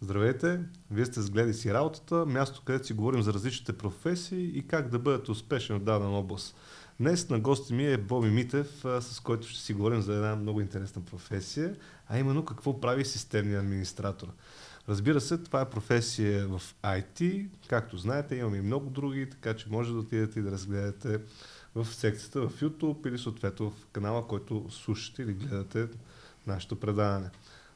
Здравейте! Вие сте сгледи си работата, място където си говорим за различните професии и как да бъдете успешен в дадена област. Днес на гости ми е Боби Митев, с който ще си говорим за една много интересна професия, а именно какво прави системния администратор. Разбира се, това е професия в IT. Както знаете, имаме и много други, така че може да отидете и да разгледате в секцията в YouTube или съответно в канала, който слушате или гледате нашето предаване.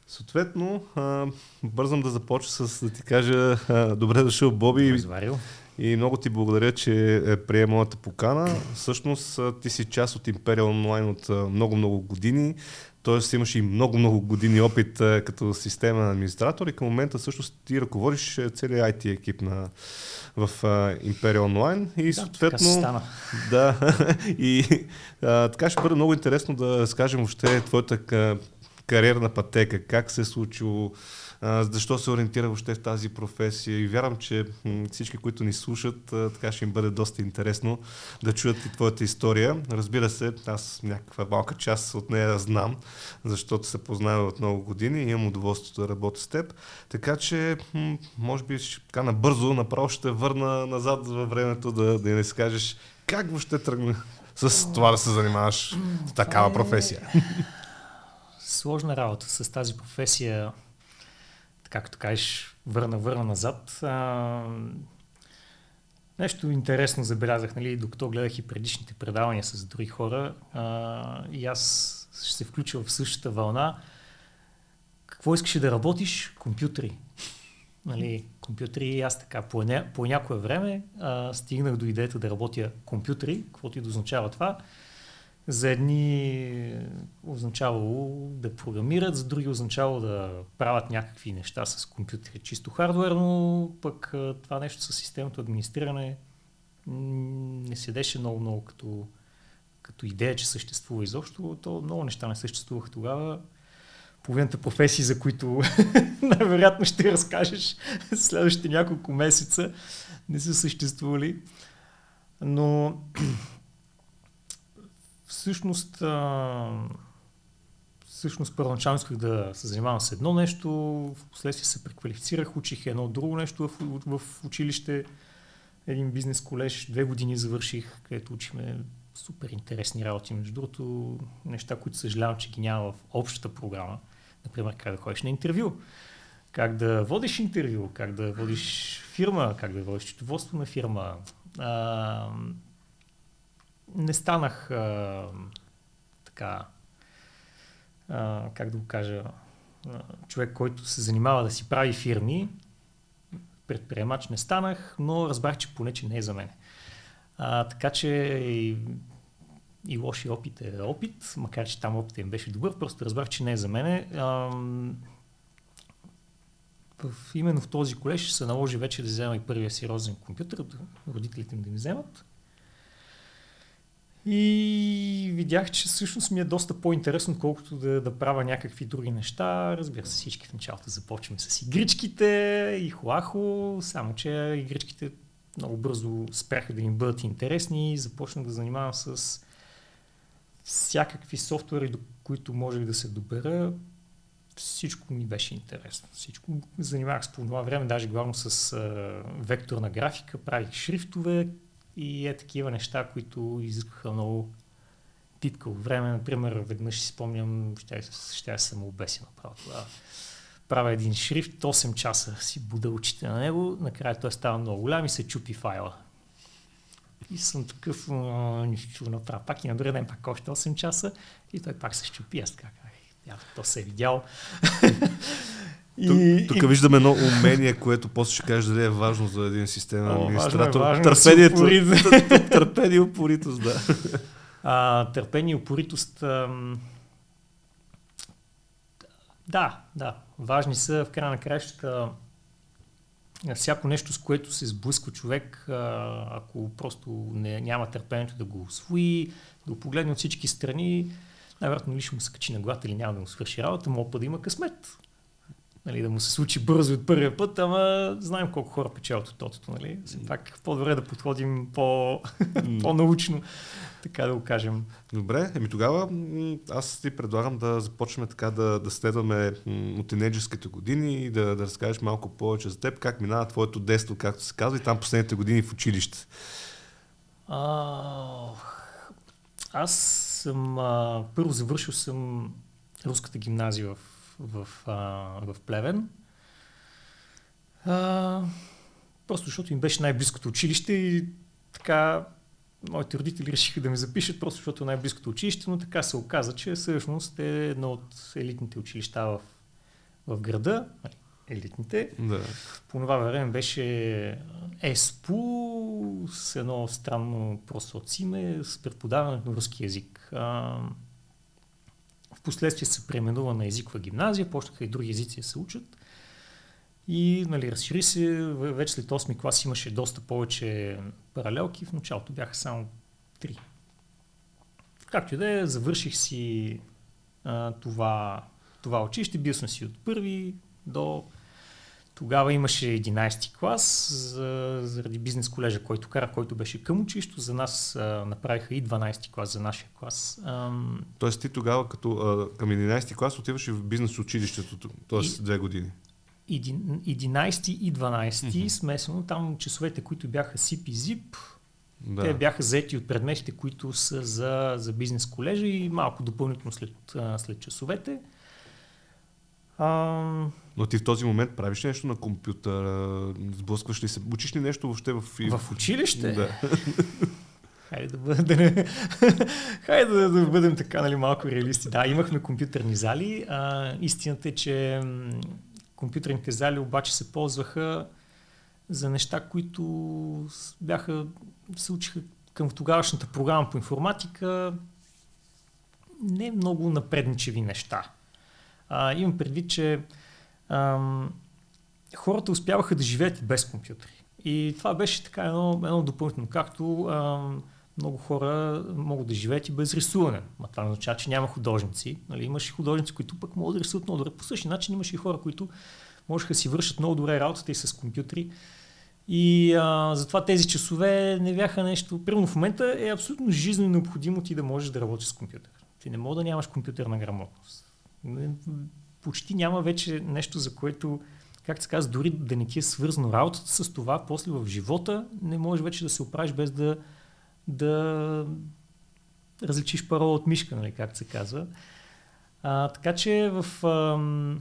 Съответно, а, бързам да започна с да ти кажа а, добре дошъл, Боби. Изварил. И много ти благодаря, че е прие моята покана. Всъщност ти си част от Империя онлайн от много-много години. Тоест имаш и много-много години опит като системен администратор и към момента всъщност ти ръководиш целият IT екип на, в Империя онлайн. И да, съответно. Така да. и а, така ще бъде много интересно да разкажем въобще твоята кариерна пътека, как се е случило, защо се ориентира въобще в тази професия и вярвам, че всички, които ни слушат, така ще им бъде доста интересно да чуят и твоята история. Разбира се, аз някаква малка част от нея знам, защото се познаваме от много години и имам удоволствието да работя с теб. Така че, може би така набързо, направо ще върна назад във времето да, да не скажеш как въобще тръгна с това да се занимаваш с такава е професия сложна работа с тази професия, както кажеш, върна, върна назад. А, нещо интересно забелязах, нали, докато гледах и предишните предавания с други хора а, и аз ще се включа в същата вълна. Какво искаш да работиш? Компютри. Нали, компютри и аз така по, ня, по някое време а, стигнах до идеята да работя компютри, каквото и да означава това. За едни означавало да програмират, за други означавало да правят някакви неща с компютъри, чисто хардуерно, пък това нещо с системното администриране не седеше много-много като, като идея, че съществува изобщо. То много неща не съществуваха тогава. Половината професии, за които най-вероятно ще разкажеш следващите няколко месеца, не са съществували. Но Всъщност, а, всъщност първоначално исках да се занимавам с едно нещо, в последствие се преквалифицирах, учих едно друго нещо в, в, училище, един бизнес колеж, две години завърших, където учихме супер интересни работи, между другото неща, които съжалявам, че ги няма в общата програма. Например, как да ходиш на интервю, как да водиш интервю, как да водиш фирма, как да водиш счетоводство на фирма, а, не станах а, така, а, как да го кажа, а, човек, който се занимава да си прави фирми. Предприемач не станах, но разбрах, че поне, че не е за мен. А, така че и, и лоши опит е опит, макар че там опитът им беше добър, просто разбрах, че не е за мен. А, в, именно в този колеж се наложи вече да взема и първия си розен компютър, родителите ми да ми вземат. И видях, че всъщност ми е доста по-интересно, колкото да, да правя някакви други неща. Разбира се, всички в началото започваме с игричките и хуахо, само че игричките много бързо спряха да им бъдат интересни и започнах да занимавам с всякакви софтуери, до които можех да се добера. Всичко ми беше интересно. Всичко занимавах с по това време, даже главно с векторна графика, правих шрифтове, и е такива неща, които изискваха много титкаво време. Например, веднъж си спомням, ще, ще съм направо тогава. Правя един шрифт, 8 часа си буда очите на него, накрая той става много голям и се чупи файла. И съм такъв, нищо направя пак и на другия ден пак още 8 часа и той пак се щупи. Аз така, то се е видял. И, тук, тук и... виждаме едно умение, което после ще кажеш дали е важно за един системен О, администратор. Важно е, търпението. търпение и упоритост, да. А, търпение и упоритост. Ам... Да, да. Важни са в края на краищата всяко нещо, с което се сблъсква човек, ако просто не, няма търпението да го освои, да го погледне от всички страни, най-вероятно ли ще му се качи на главата или няма да му свърши работа, мога да има късмет нали, да му се случи бързо от първия път, ама знаем колко хора печелят от тотото. Нали? Все пак по-добре да подходим по, по-научно, така да го кажем. Добре, еми тогава аз ти предлагам да започнем така да, да следваме от тинейджерските години и да, да разкажеш малко повече за теб, как минава твоето детство, както се казва, и там последните години в училище. А, аз съм, а, първо завършил съм руската гимназия в, в, а, в Плевен. А, просто защото им беше най-близкото училище и така моите родители решиха да ме запишат, просто защото е най-близкото училище, но така се оказа, че всъщност е едно от елитните училища в, в града, нали, елитните. Да. По това време беше ЕСПУ с едно странно просто от име с преподаването на руски язик. Впоследствие се преименува на езикова гимназия, почнаха и други езици да се учат. И нали, разшири се, вече след 8 клас имаше доста повече паралелки, в началото бяха само 3. Както и да е, завърших си а, това, това училище, бил съм си от първи до тогава имаше 11 клас за, заради бизнес колежа, който кара, който беше към училището. За нас а, направиха и 12 клас за нашия клас. Ам... Тоест ти тогава като а, към 11 клас отиваш в бизнес училището, т.е. две години. 11 и 12 mm-hmm. смесено. Там часовете, които бяха SIP и ZIP, да. те бяха заети от предметите, които са за, за бизнес колежа и малко допълнително след, след часовете. А... Но ти в този момент правиш нещо на компютъра, сблъскваш ли се, учиш ли нещо въобще в... В училище? Да. Хайде да, бъдем, да, не... Хайде да, да бъдем така нали, малко реалисти. Да, имахме компютърни зали. А, истината е, че компютърните зали обаче се ползваха за неща, които бяха, се учиха към тогавашната програма по информатика не много напредничеви неща. А, имам предвид, че ам, хората успяваха да живеят без компютри. И това беше така едно, едно допълнително, както ам, много хора могат да живеят и без рисуване. Ма това означава, че няма художници. Нали? Имаше художници, които пък могат да рисуват много добре. По същия начин имаше и хора, които можеха да си вършат много добре работата и с компютри. И а, затова тези часове не бяха нещо. Примерно в момента е абсолютно жизненно необходимо ти да можеш да работиш с компютър. Ти не мога да нямаш компютърна грамотност почти няма вече нещо, за което, как се казва, дори да не ти е свързано работата с това, после в живота не можеш вече да се оправиш без да, да различиш парола от мишка, нали, как се казва. А, така че в, ам,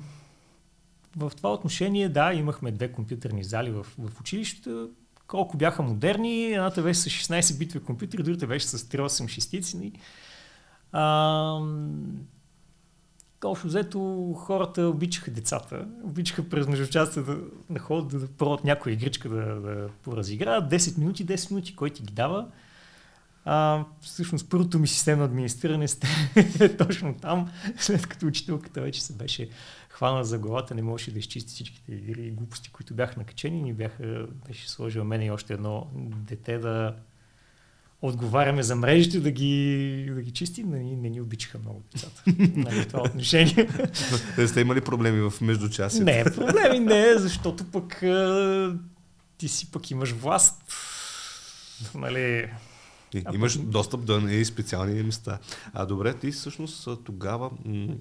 в това отношение, да, имахме две компютърни зали в, в училището. Колко бяха модерни, едната беше с 16 битови компютри, другата беше с 3-8 шестици. Нали. А, Общо взето хората обичаха децата, обичаха през междучастие да, да ходят да, да пробват някоя игричка да, да поразиграят. 10 минути, 10 минути, кой ти ги дава. А, всъщност първото ми системно администриране е точно там, след като учителката вече се беше хвана за главата, не можеше да изчисти всичките игри и глупости, които бяха накачени. Ни бяха, беше сложила мен и още едно дете да отговаряме за мрежите да ги, да ги чистим, не, не ни обичаха много децата. нали, това отношение. Те сте имали проблеми в междучасието? Не, проблеми не, защото пък а, ти си пък имаш власт. Нали, и, имаш пък... достъп до и специални места. А добре, ти всъщност тогава м-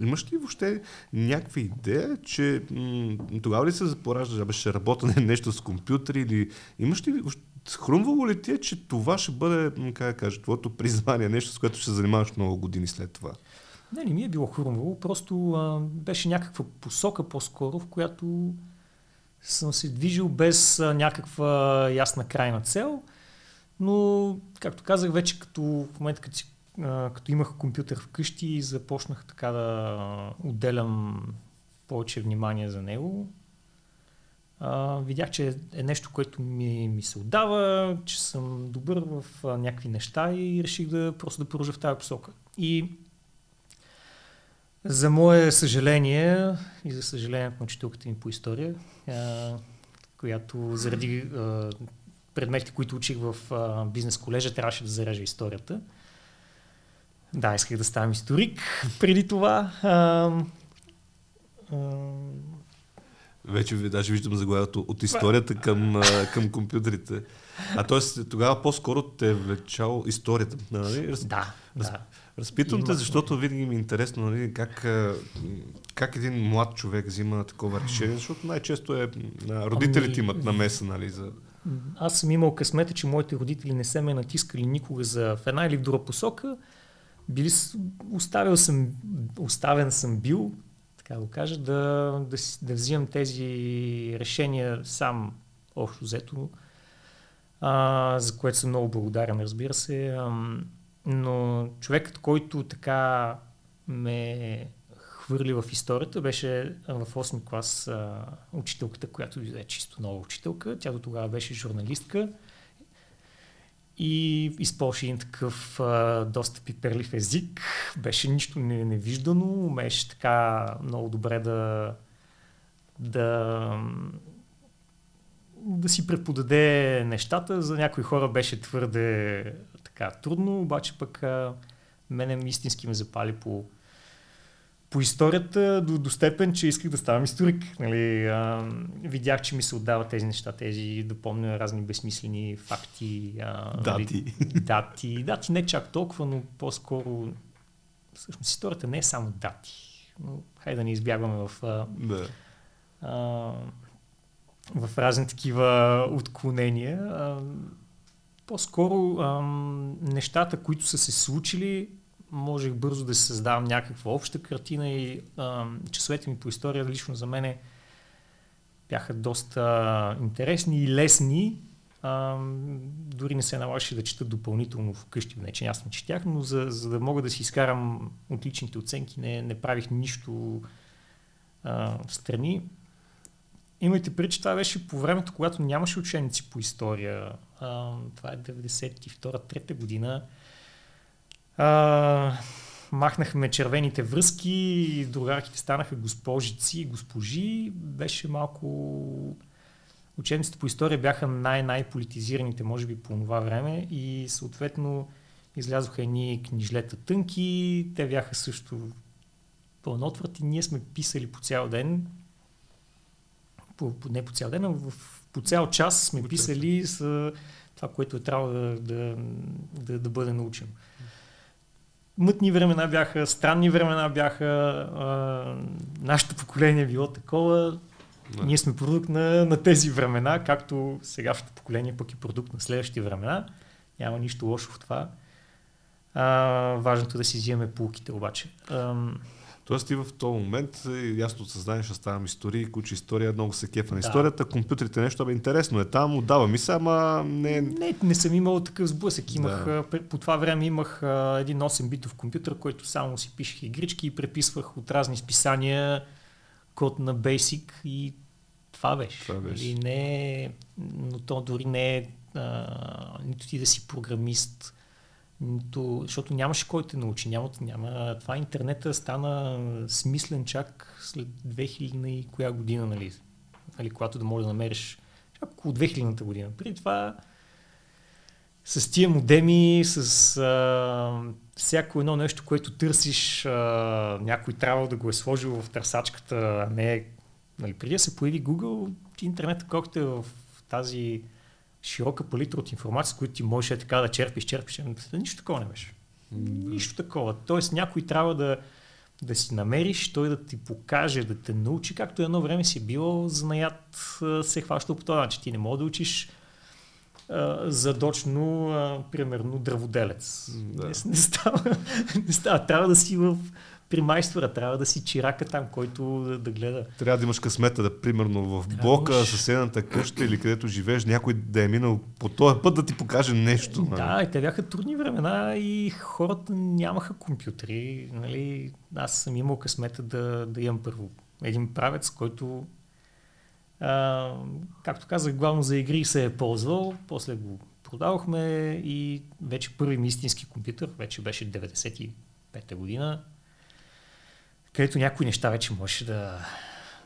Имаш ли въобще някаква идея, че м- тогава ли се поражда, ще работя нещо с компютъри или имаш ли Хрумвало ли ти е, че това ще бъде, как да кажа, твоето призвание, нещо с което ще се занимаваш много години след това? Не, не ми е било хрумвало, просто а, беше някаква посока по-скоро, в която съм се движил без а, някаква ясна крайна цел, но, както казах, вече като в момента, като, си, а, като имах компютър вкъщи, започнах така да отделям повече внимание за него видях, че е нещо, което ми, ми се отдава, че съм добър в а, някакви неща и реших да просто да продължа в тази посока. И за мое съжаление и за съжалението на учителката ми по история, а, която заради а, предметите, които учих в бизнес колежа, трябваше да зарежа историята. Да, исках да ставам историк преди това. А, а, Вече даже виждам заглавието от историята към, към компютрите. А т.е. тогава по-скоро те е влечал историята. Нали? Раз, да, раз, да. Разпитвам те, защото винаги ми е интересно нали, как, как един млад човек взима такова решение, защото най-често е родителите ами, имат намеса нали, за аз съм имал късмета, че моите родители не се ме натискали никога за в една или в друга посока. Били, оставил съм, оставен съм бил, така да кажа, да, да, да взимам тези решения сам, общо взето, а, за което съм много благодарен, разбира се. А, но човекът, който така ме хвърли в историята, беше в 8 клас а, учителката, която е чисто нова учителка. Тя до тогава беше журналистка и използваше един такъв а, доста пиперлив език. Беше нищо не, невиждано, умеше така много добре да, да, да си преподаде нещата. За някои хора беше твърде така трудно, обаче пък а, мене истински ме запали по по историята до, до степен, че исках да ставам историк. Нали, а, видях, че ми се отдават тези неща, тези да помня разни безсмислени факти. А, нали, дати. Нали, дати. Дати не чак толкова, но по-скоро всъщност историята не е само дати. Но, хайде да не избягваме в, а, да. а, в разни такива отклонения. А, по-скоро а, нещата, които са се случили, можех бързо да се създавам някаква обща картина и а, часовете ми по история лично за мене бяха доста интересни и лесни. А, дори не се налагаше да чета допълнително вкъщи, не че аз не четях, но за, за да мога да си изкарам отличните оценки, не, не правих нищо а, страни. Имайте преди, че това беше по времето, когато нямаше ученици по история. А, това е 92-3 година. А, махнахме червените връзки, другарките станаха госпожици и госпожи. Беше малко... Учебниците по история бяха най-най-политизираните, може би, по това време и съответно излязоха едни книжлета тънки, те бяха също пълнотврати. Ние сме писали по цял ден, по, по, не по цял ден, а в, по цял час сме писали с това, което е трябвало да, да, да, да бъде научено мътни времена бяха, странни времена бяха, а, нашето поколение било такова. Да. Ние сме продукт на, на тези времена, както сегашното поколение пък е продукт на следващите времена. Няма нищо лошо в това. А, важното е да си взимаме полуките обаче. А, Тоест ти в този момент е, ясно съзнание, ще ставам истории, куче история, много се кефа на да. историята, компютрите нещо, бе интересно е там, отдава ми се, ама не... Не, не съм имал такъв сблъсък. Имах, да. по това време имах един 8 битов компютър, който само си пишех игрички и преписвах от разни списания код на Basic и това беше. Това беше. И не, но то дори не е нито ти да си програмист, то, защото нямаше кой те научи. Няма, няма, това интернета стана смислен чак след 2000 и коя година, нали? нали когато да можеш да намериш чак около 2000-та година. Преди това с тия модеми, с а, всяко едно нещо, което търсиш, а, някой трябва да го е сложил в търсачката, а не нали, преди да се появи Google, интернет, колкото е в тази широка палитра от информация, които ти можеш е така да черпиш, черпиш. Нищо такова не беше. Нищо такова. Тоест някой трябва да, да си намериш, той да ти покаже, да те научи, както едно време си било занаят се хващал по този начин. Ти не мога да учиш задочно, примерно, дърводелец. Да. Не, не, става, не става. Трябва да си в при майстора, трябва да си чирака там, който да, да гледа. Трябва да имаш късмета, да примерно в блока, имаш... съседната къща или където живееш, някой да е минал по този път да ти покаже нещо. Нали? Да, и те бяха трудни времена и хората нямаха компютри. Нали? Аз съм имал късмета да, да имам първо един правец, който а, както казах, главно за игри се е ползвал, после го продавахме и вече първи ми истински компютър, вече беше 95-та година, където някои неща вече може да,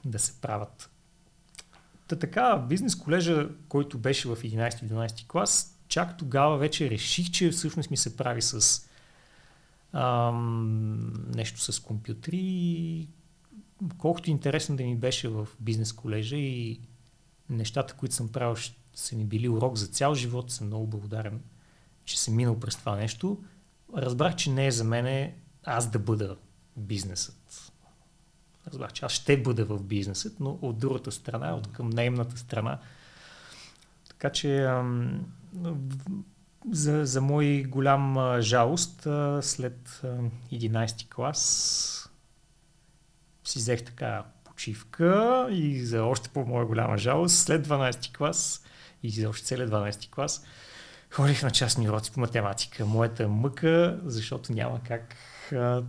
да се правят. Та така, бизнес колежа, който беше в 11-12 клас, чак тогава вече реших, че всъщност ми се прави с ам, нещо с компютри колкото интересно да ми беше в бизнес колежа и нещата, които съм правил, са ми били урок за цял живот, съм много благодарен, че съм минал през това нещо. Разбрах, че не е за мене аз да бъда бизнесът. Разбрах, че аз ще бъда в бизнесът, но от другата страна, от към наемната страна. Така че за, за мой голям жалост, след 11 клас си взех така почивка и за още по-моя голяма жалост, след 12 клас и за още целият 12 клас, ходих на частни уроци по математика. Моята мъка, защото няма как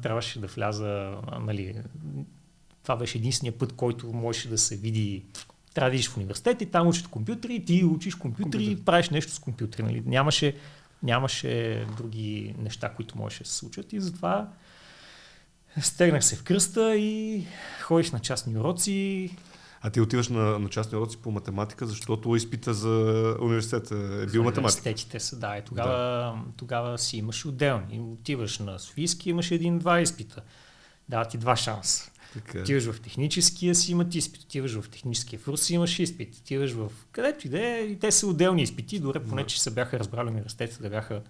трябваше да вляза, нали, това беше единствения път, който можеше да се види трябва да идиш в университет и там учат компютри, ти учиш компютри и правиш нещо с компютри. Нали? Нямаше, нямаше други неща, които можеше да се случат и затова стегнах се в кръста и ходих на частни уроци. А ти отиваш на, на частни уроци по математика, защото изпита за университета е бил математика. Университетите са, да. И тогава, да. тогава си имаш отделни. Отиваш на Софийски, имаш един-два изпита. Дава ти два шанса. Така. Отиваш в техническия си имат изпит, отиваш в техническия Руси имаш изпит, отиваш в където и да е, и те са отделни изпити, дори поне, че се бяха разбрали университетите да бяха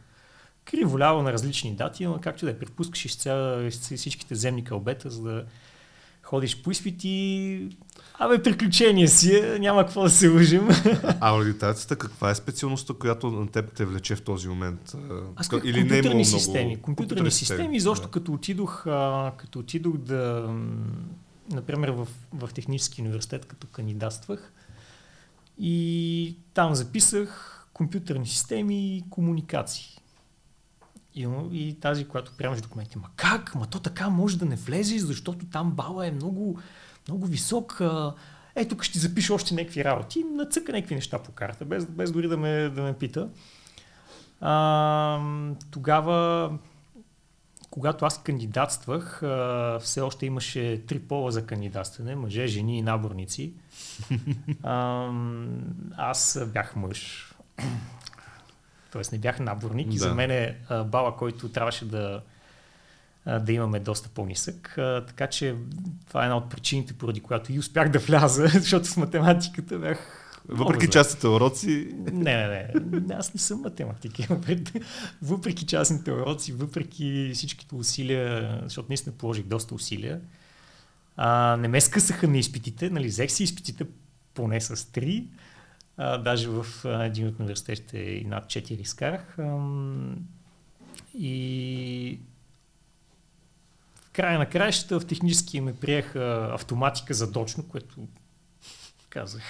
криволяло на различни дати, но както да е, припускаш изцяло всичките земни кълбета, за да ходиш по изпити. Абе, приключение си е, няма какво да се лъжим. А аудитацията каква е специалността, която на теб те влече в този момент? Аз Или компютърни не е системи. Много... Компютърни системи, изобщо да. като отидох, а, като отидох да, например, в, в Технически университет, като кандидатствах, и там записах компютърни системи и комуникации. И, и тази, която приемаш документи. Ма как? Ма то така може да не влезе, защото там бала е много, много висок. Е, тук ще запиша още някакви работи. Нацъка някакви неща по карта, без, без дори да ме, да ме пита. А, тогава, когато аз кандидатствах, а, все още имаше три пола за кандидатстване. Мъже, жени и наборници. А, аз бях мъж. Тоест не бях наборник да. и за мен е бала, който трябваше да, да имаме доста по-нисък. Така че това е една от причините, поради която и успях да вляза, защото с математиката бях въпреки частните уроци? Не, не, не. Аз не съм математик. въпреки частните уроци, въпреки всичките усилия, защото наистина положих доста усилия, а, не ме скъсаха на изпитите. Нали, взех си изпитите поне с три. А, даже в а, един от университетите и над 4 изкарах. И в края на краищата в технически ме приеха автоматика задочно, което казах.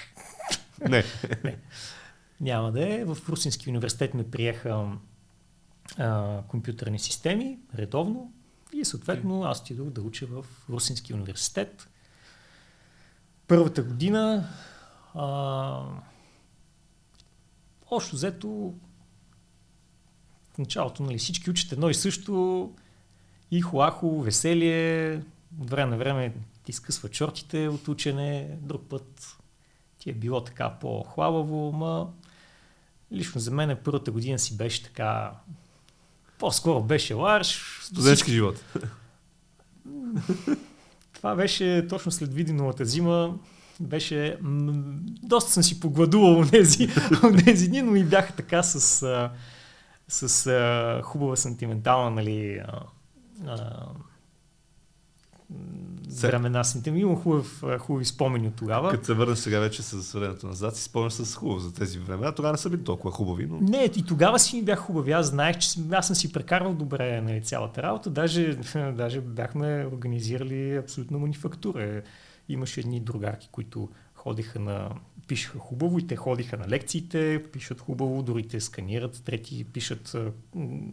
Не. Не. Няма да е. В Русински университет ме приеха а, компютърни системи редовно и съответно аз отидох да уча в Русински университет. Първата година а, общо взето в началото нали, всички учат едно и също и хуахо, веселие, от време на време ти скъсва чортите от учене, друг път ти е било така по-хлабаво, ма лично за мен първата година си беше така по-скоро беше ларш. Студентски живот. Това беше точно след Видиновата зима беше... М- доста съм си погладувал тези, тези дни, но и бяха така с, а, с а, хубава сантиментална, нали, а, а, времена сантимент. Имам хубав, хубави спомени от тогава. Като се върнеш сега вече с времето назад, си спомняш с хубаво за тези времена. Тогава не са били толкова хубави. Но... Не, и тогава си ми бях хубави. Аз знаех, че аз съм си прекарал добре нали, цялата работа. Даже, даже бяхме организирали абсолютно манифактура. Имаше едни другарки, които ходиха на... пишеха хубаво и те ходиха на лекциите, пишат хубаво, дори те сканират, трети пишат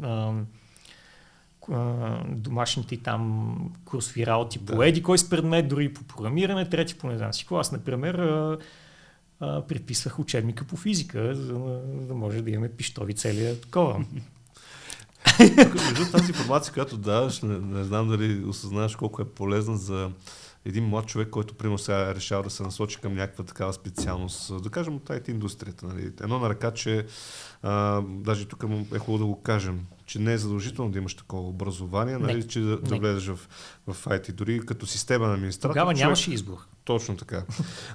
а, а, домашните там курсови работи да. по еди кой с предмет, дори по програмиране, трети по не знам си Аз, например, а, а, предписвах учебника по физика, за, за да може да имаме пиштови цели такова. Между тази информация, която даваш, не, не знам дали осъзнаваш колко е полезна за един млад човек, който примерно сега решава да се насочи към някаква такава специалност, да кажем от IT индустрията. Нали? Едно на ръка, че а, даже тук е хубаво да го кажем, че не е задължително да имаш такова образование, нали, че да, да влезеш в, в IT. Дори като система на администрация. Тогава човек, нямаше избор. Точно така.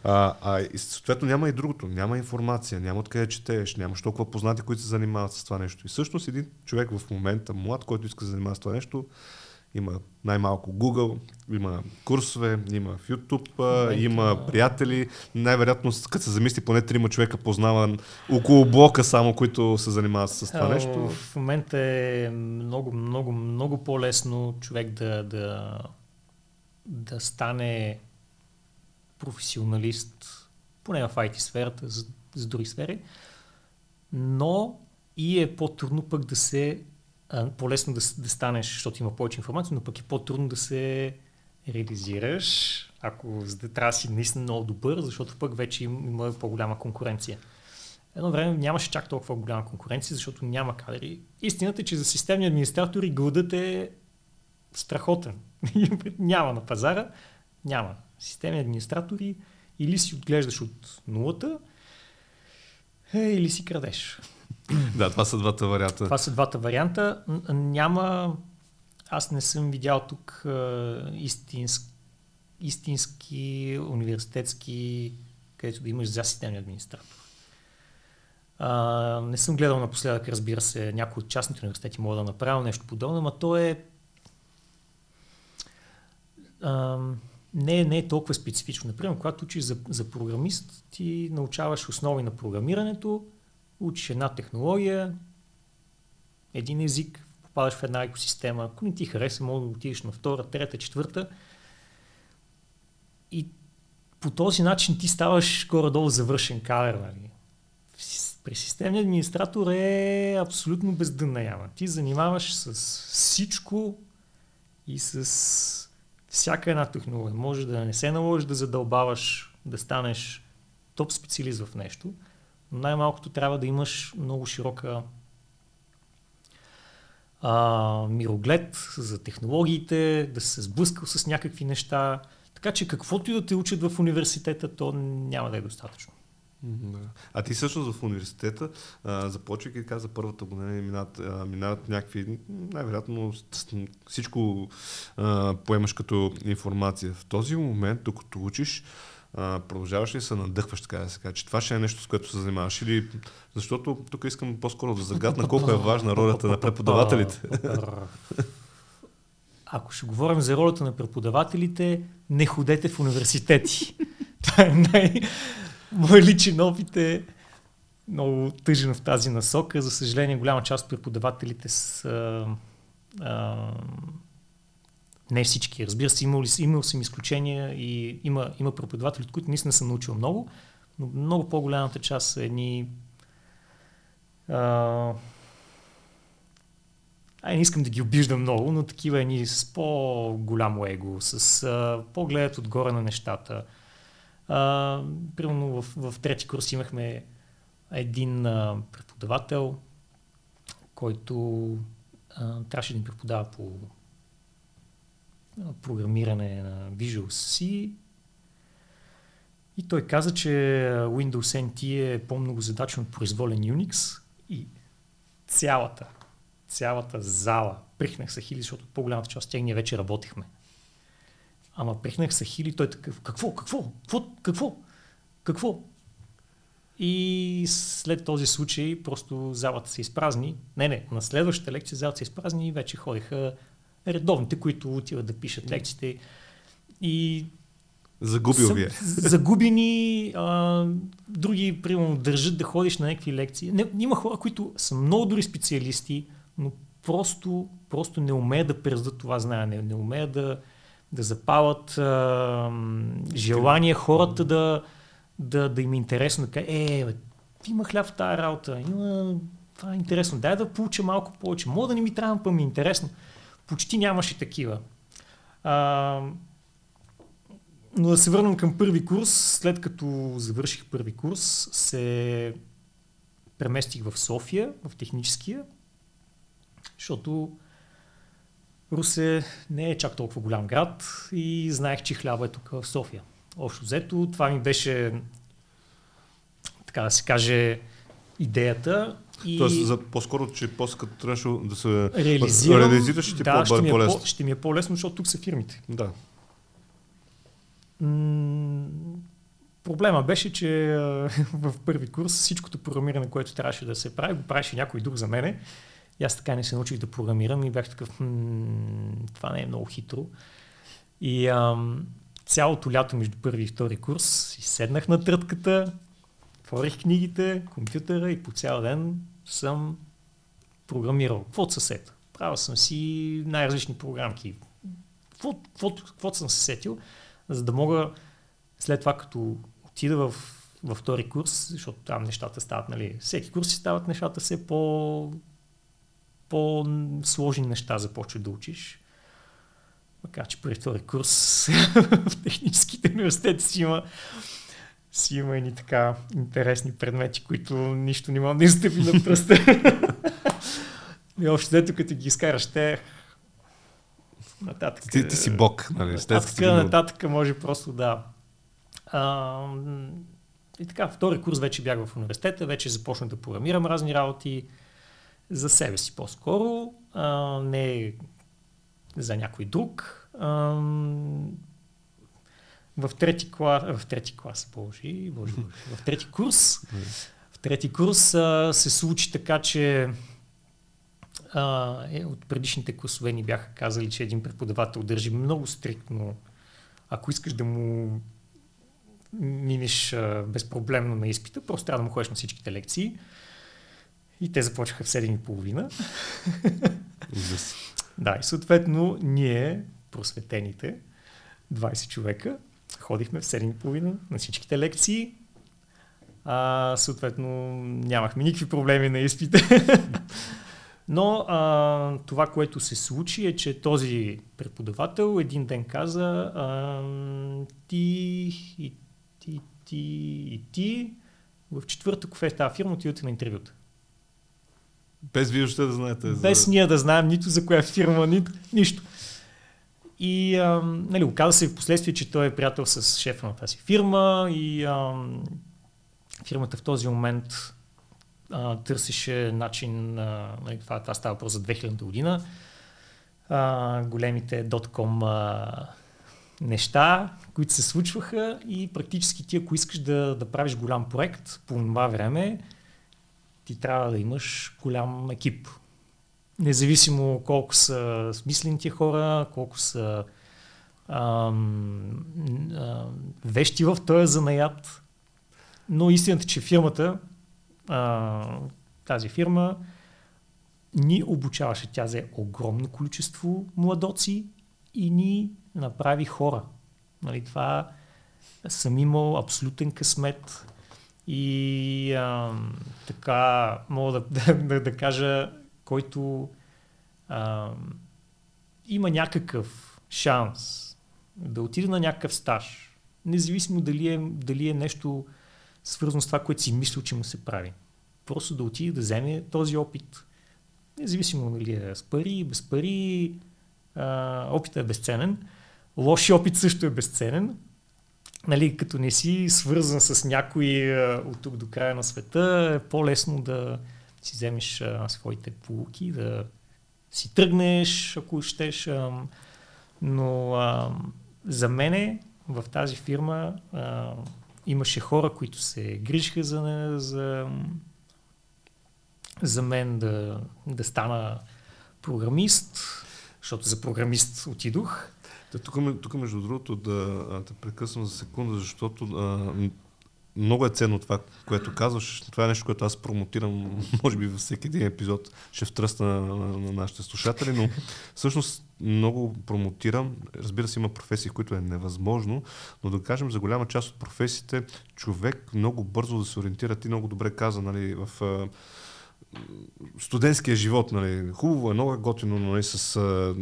А, а и съответно няма и другото. Няма информация, няма откъде четеш, нямаш толкова познати, които се занимават с това нещо. И всъщност един човек в момента, млад, който иска да се занимава с това нещо, има най-малко Google, има курсове, има в YouTube, Майте, има приятели. Най-вероятно, като се замисли, поне трима човека познава около блока само, които се занимават с това нещо. В момента е много, много, много по-лесно човек да, да, да стане професионалист, поне в IT сферата, за, за други сфери, но и е по-трудно пък да се по-лесно да, да станеш, защото има повече информация, но пък е по-трудно да се реализираш, ако за да трябва да си наистина много добър, защото пък вече има по-голяма конкуренция. Едно време нямаше чак толкова голяма конкуренция, защото няма кадри. Истината е, че за системни администратори гълдът е страхотен. няма на пазара, няма. Системни администратори или си отглеждаш от нулата, е, или си крадеш. да, това са двата варианта. Това са двата варианта. Няма... Аз не съм видял тук истински, истински университетски, където да имаш за системни администратор. А, не съм гледал напоследък, разбира се, някои от частните университети могат да направят нещо подобно, но то е а, не, не е толкова специфично. Например, когато учиш за, за програмист, ти научаваш основи на програмирането, учиш една технология, един език, попадаш в една екосистема, ако не ти хареса, може да отидеш на втора, трета, четвърта. И по този начин ти ставаш горе-долу завършен кадър. Нали? При системния администратор е абсолютно бездънна яма. Ти занимаваш с всичко и с всяка една технология. Може да не се наложи да задълбаваш, да станеш топ специалист в нещо – най-малкото трябва да имаш много широка а, мироглед за технологиите, да се сблъскал с някакви неща. Така че каквото и да те учат в университета, то няма да е достатъчно. А ти също в университета, започвайки така за първата година, минават, а, минават някакви, най-вероятно всичко а, поемаш като информация. В този момент, докато учиш, продължаваш ли се надъхваш, така да се каже, че това ще е нещо, с което се занимаваш или... Защото тук искам по-скоро да загадна колко е важна ролята на преподавателите. Ако ще говорим за ролята на преподавателите, не ходете в университети. Това е най... Личен опит е много тъжен в тази насока. За съжаление, голяма част от преподавателите са а, не всички. Разбира се, имал, имал съм изключения и има, има преподаватели, от които наистина съм научил много, но много по-голямата част са едни а, Ай, не искам да ги обиждам много, но такива едни с по-голямо его, с а, по-гледат отгоре на нещата. А, примерно в, в трети курс имахме един а, преподавател, който а, трябваше да ни преподава по програмиране на Visual C. И той каза, че Windows NT е по-многозадачен от произволен Unix и цялата, цялата зала, прихнах са хили, защото по-голямата част от тях ние вече работихме. Ама прихнах са хили, той такъв, какво, какво, какво, какво, какво? И след този случай просто залата се изпразни. Не, не, на следващата лекция залата се изпразни и вече ходиха редовните, които отиват да пишат лекциите. И Загубил ви е. Загубени, а, други, примерно, държат да ходиш на някакви лекции. Не, има хора, които са много дори специалисти, но просто, просто не умеят да прездат това знание, не умеят да, да запалят а, желание хората да, да, да им е интересно, да е, бе, има хляб в тази работа, има, това е интересно, дай да получа малко повече, мога да не ми трябва, па ми е интересно почти нямаше такива. А, но да се върнем към първи курс, след като завърших първи курс, се преместих в София, в техническия, защото Русе не е чак толкова голям град и знаех, че хляба е тук в София. Общо взето, това ми беше, така да се каже, идеята. И... Тоест, за, по-скоро, че после като трябваше да се реализирам, реализираш, ще ти да, е ще ми е по-лесно. По, ще ми е по-лесно, защото тук са фирмите. Да. М- проблема беше, че в първи курс всичкото програмиране, което трябваше да се прави, го правеше някой друг за мене. И аз така не се научих да програмирам и бях такъв, това не е много хитро. И ам, цялото лято между първи и втори курс и седнах на трътката, отворих книгите, компютъра и по цял ден съм програмирал. Каквото съсед. Правил съм си най-различни програмки. Каквото съм се сетил, за да мога след това, като отида в, във втори курс, защото там нещата стават, нали, всеки курс си стават нещата все по, по-сложни неща започваш да учиш. Макар, че при втори курс в техническите университети си има си има и така интересни предмети, които нищо не мога да изтъпи на пръста. и общо дето като ги изкараш те, нататък... Ти, ти си бог, нали? Нататък, нататък може просто да... А, и така, втори курс вече бях в университета, вече започнах да програмирам разни работи за себе си по-скоро, а, не за някой друг. А, в трети клас, в трети клас, боже, боже, боже в трети курс, в трети курс а, се случи така, че а, е, от предишните класове ни бяха казали, че един преподавател държи много стриктно, ако искаш да му минеш а, безпроблемно на изпита, просто трябва да му ходиш на всичките лекции. И те започнаха в 7.30. да, и съответно ние, просветените, 20 човека, ходихме в 7.30 на всичките лекции. А, съответно, нямахме никакви проблеми на изпите. Но а, това, което се случи е, че този преподавател един ден каза а, ти и ти, ти и ти в четвъртък в тази фирма отидете на интервюта. Без вие още да знаете. Без за... ние да знаем нито за коя фирма, нито нищо. И а, нали, оказа се в последствие, че той е приятел с шефа на тази фирма и а, фирмата в този момент а, търсеше начин, а, нали, това, това става просто за 2000 година, а, големите дотком неща, които се случваха и практически ти, ако искаш да, да правиш голям проект по това време, ти трябва да имаш голям екип. Независимо колко са смислените хора, колко са ам, ам, вещи в този занаят. Но истината, че фирмата, а, тази фирма, ни обучаваше. Тя взе огромно количество младоци и ни направи хора. Нали, това съм имал абсолютен късмет и а, така мога да, да, да кажа, който а, има някакъв шанс да отиде на някакъв стаж, независимо дали е, дали е нещо свързано с това, което си мислил, че му се прави. Просто да отиде да вземе този опит. Независимо дали е с пари, без пари, а, опитът е безценен. Лоши опит също е безценен. Нали, като не си свързан с някой от тук до края на света, е по-лесно да си вземеш а, своите полуки, да си тръгнеш, ако щеш. А, но а, за мене в тази фирма а, имаше хора, които се грижиха за, за, за мен да, да стана програмист, защото за програмист отидох. Да, тук, тук, между другото, да те прекъсвам за секунда, защото а, много е ценно това, което казваш. Това е нещо, което аз промотирам, може би във всеки един епизод ще втръсна на, на, на нашите слушатели, но всъщност много промотирам. Разбира се, има професии, които е невъзможно, но да кажем за голяма част от професиите, човек много бързо да се ориентира. Ти много добре каза, нали, в студентския живот, нали, хубаво е, много е готино, нали, с а,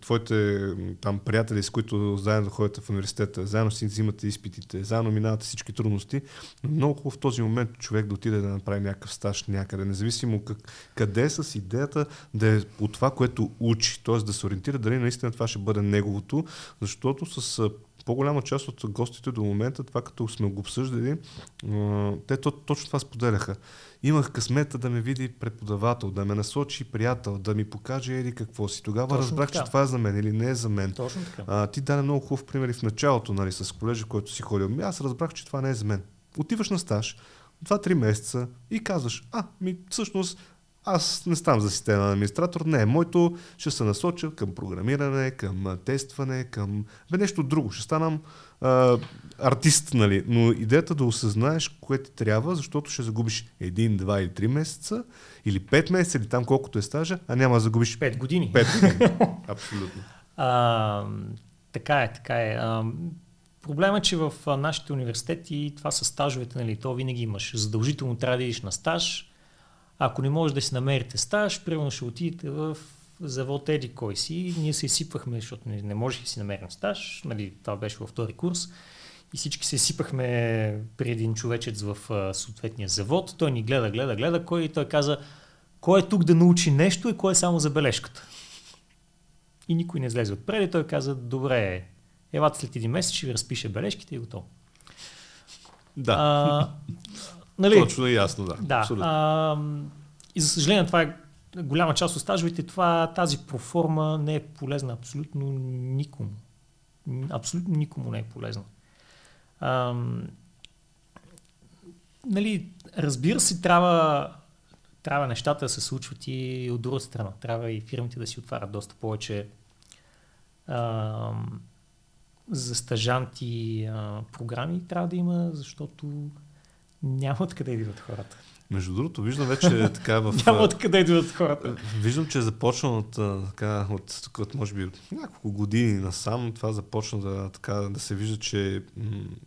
твоите там приятели, с които заедно ходите в университета, заедно си взимате изпитите, заедно минавате всички трудности, но много хубаво в този момент човек да отиде да направи някакъв стаж някъде, независимо как, къде е с идеята да е от това, което учи, т.е. да се ориентира дали наистина това ще бъде неговото, защото с по-голяма част от гостите до момента, това като сме го обсъждали, те точно това споделяха. Имах късмета да ме види преподавател, да ме насочи приятел, да ми покаже еди какво си. Тогава Точно разбрах, така. че това е за мен или не е за мен. Точно така. А, ти даде много хубав пример в началото, нали, с колежа, който си ходил. Аз разбрах, че това не е за мен. Отиваш на стаж, 2-3 месеца и казваш, а, ми всъщност аз не ставам за системен администратор. Не, моето ще се насоча към програмиране, към тестване, към бе, нещо друго. Ще станам а, артист, нали? Но идеята да осъзнаеш кое ти трябва, защото ще загубиш един, два или три месеца, или пет месеца, или там колкото е стажа, а няма да загубиш... Пет години. Пет години. Абсолютно. А, така е, така е. А, Проблема е, че в нашите университети това са стажовете, нали, то винаги имаш. Задължително трябва да идиш на стаж, ако не може да си намерите стаж, примерно ще отидете в завод Еди кой си. Ние се изсипвахме, защото не, не можех да си намерим стаж. Нали, това беше във втори курс. И всички се изсипахме при един човечец в съответния завод. Той ни гледа, гледа, гледа кой и той каза кой е тук да научи нещо и кой е само забележката. И никой не излезе отпред и той каза, добре, елате след един месец, ще ви разпише бележките и готово. Да. А, Нали? Точно и ясно, да. да а, и за съжаление това е голяма част от стажовете, това, тази проформа не е полезна абсолютно никому. Абсолютно никому не е полезна. А, нали, разбира се, трябва, трябва нещата да се случват и от друга страна. Трябва и фирмите да си отварят доста повече а, за стажанти а, програми трябва да има, защото няма откъде идват хората. Между другото, виждам вече така в... Няма откъде идват хората. Виждам, че е започна от, така, от, от, може би, от няколко години насам. Това започна да, така, да се вижда, че е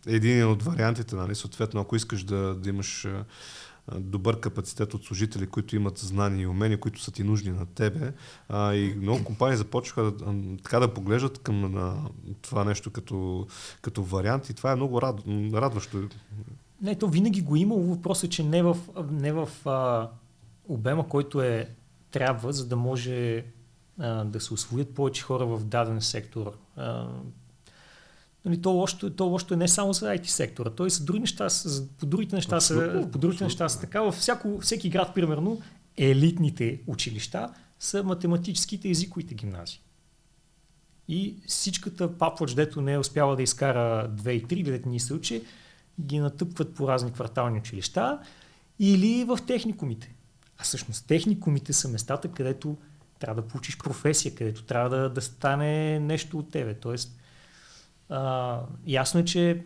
един от вариантите, нали, съответно, ако искаш да, да имаш добър капацитет от служители, които имат знания и умения, които са ти нужни на тебе. А, и много компании започнаха да, така да поглеждат към на, това нещо като, като вариант и това е много рад, радващо. Не, то винаги го има. Въпросът е, че не в, не в а, обема, който е трябва, за да може а, да се освоят повече хора в даден сектор. А, нали, то, лошо, то лошо е не само за IT сектора, то и за други неща, за, по другите неща, абсолютно, са, по другите неща са така. Във всяко, всеки град, примерно, елитните училища са математическите езиковите гимназии. И всичката папвач, дето не е успяла да изкара 2 и 3, дето ни се учи, ги натъпват по разни квартални училища или в техникумите. А всъщност техникумите са местата, където трябва да получиш професия, където трябва да, да стане нещо от тебе. Тоест, а, ясно е, че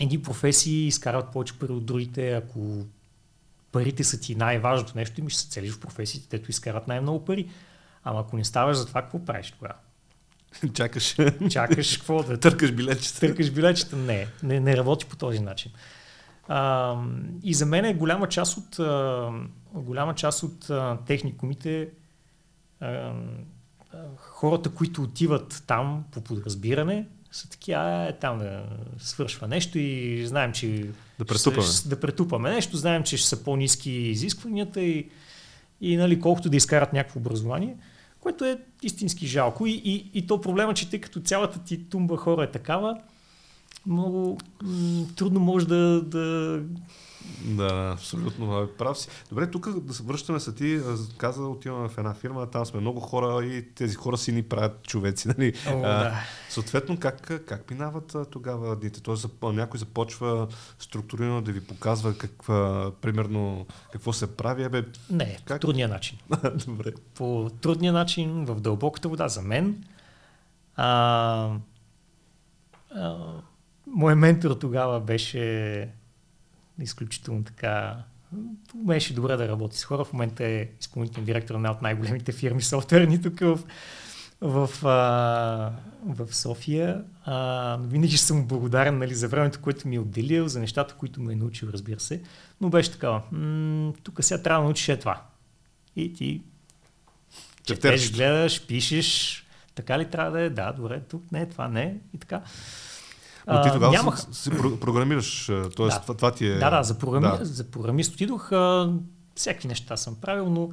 едни професии изкарват повече пари от другите, ако парите са ти най-важното нещо, имаш се целиш в професиите, където изкарат най-много пари. Ама ако не ставаш за това, какво правиш тогава? Чакаш. Чакаш какво да... Търкаш билетчета. Търкаш билетчета. Не, не, не работи по този начин. А, и за мен е голяма част от, а, голяма част от а, техникумите а, а, хората, които отиват там по подразбиране, са такива, а, е, там да свършва нещо и знаем, че да претупаме. Ще, да претупаме нещо, знаем, че ще са по-низки изискванията и, и нали, колкото да изкарат някакво образование което е истински жалко. И, и, и то проблема, че тъй като цялата ти тумба хора е такава, много м- трудно може да, да да, абсолютно прав си. Добре, тук да се връщаме са ти, каза, отиваме в една фирма, там сме много хора и тези хора си ни правят човеци. Нали? О, а, да. Съответно, как, как минават тогава дните? Тоест, някой започва структурирано да ви показва каква, примерно, какво се прави. Бе, Не, как? по трудния начин. Добре. По трудния начин, в дълбоката вода за мен. А, а, мой ментор тогава беше изключително така умееше добре да работи с хора. В момента е изпълнителен директор на една от най-големите фирми софтуерни тук в, в, а, в София. А, винаги съм благодарен нали, за времето, което ми е отделил, за нещата, които ме е научил, разбира се. Но беше такава. тук сега трябва да научиш е това. И ти четеш, гледаш, пишеш, така ли трябва да е? Да, добре, тук не, това не и така. Но ти тогава нямах... си, си програмираш, т.е. Да. Това, това ти е... Да, да, за, програми... да. за програмист отидох, а, всякакви неща съм правил, но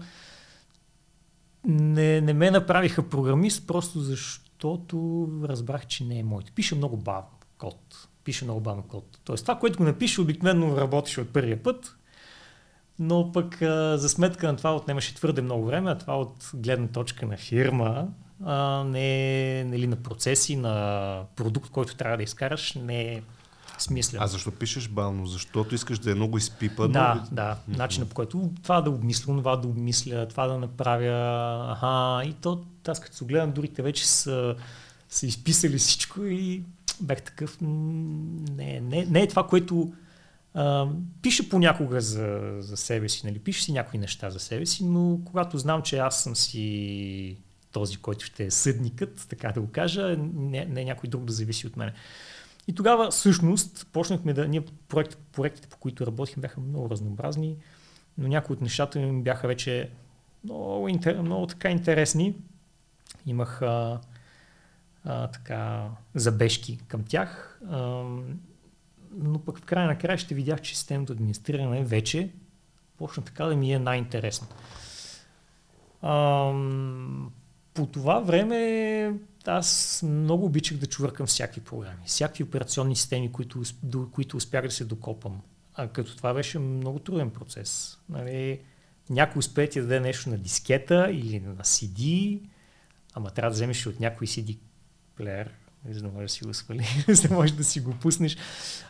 не, не ме направиха програмист, просто защото разбрах, че не е моето. Пише много бавно код. Пише много бавно код. Тоест това, което го напише, обикновено работеше от първия път, но пък а, за сметка на това отнемаше твърде много време, а това от гледна точка на фирма, а, не е нали, на процеси, на продукт, който трябва да изкараш, не е смислено. А защо пишеш бавно? Защото искаш да е много изпипано? Да, да. Начинът по който това да обмисля, това да обмисля, това да направя. Аха, и то, аз като се гледам, другите вече са, са изписали всичко и бях такъв. Не, не, не е това, което а, пише понякога за, за себе си, нали? пише си някои неща за себе си, но когато знам, че аз съм си този, който ще е съдникът, така да го кажа, не, не някой друг да зависи от мен. И тогава всъщност почнахме да... Ние проект, проектите, по които работихме, бяха много разнообразни, но някои от нещата ми бяха вече много, интер, много така интересни. Имах а, а, така забежки към тях, а, но пък в края на края ще видях, че системното администриране вече почна така да ми е най-интересно. А, по това време аз много обичах да чувъркам всякакви програми, всякакви операционни системи, които, до които успях да се докопам. А като това беше много труден процес. Нали, някой успее ти да даде нещо на дискета или на CD, ама трябва да вземеш от някой CD плеер, за да можеш да си го свали, за да можеш да си го пуснеш.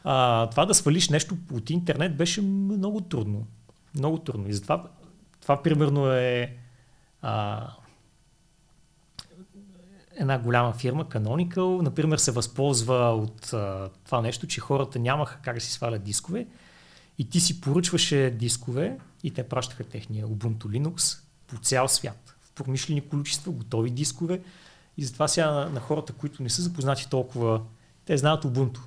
А, това да свалиш нещо от интернет беше много трудно. Много трудно. И затова това примерно е а, една голяма фирма, Canonical, например, се възползва от а, това нещо, че хората нямаха как да си свалят дискове и ти си поръчваше дискове и те пращаха техния Ubuntu Linux по цял свят. В промишлени количества, готови дискове. И затова сега на, на хората, които не са запознати толкова, те знаят Ubuntu.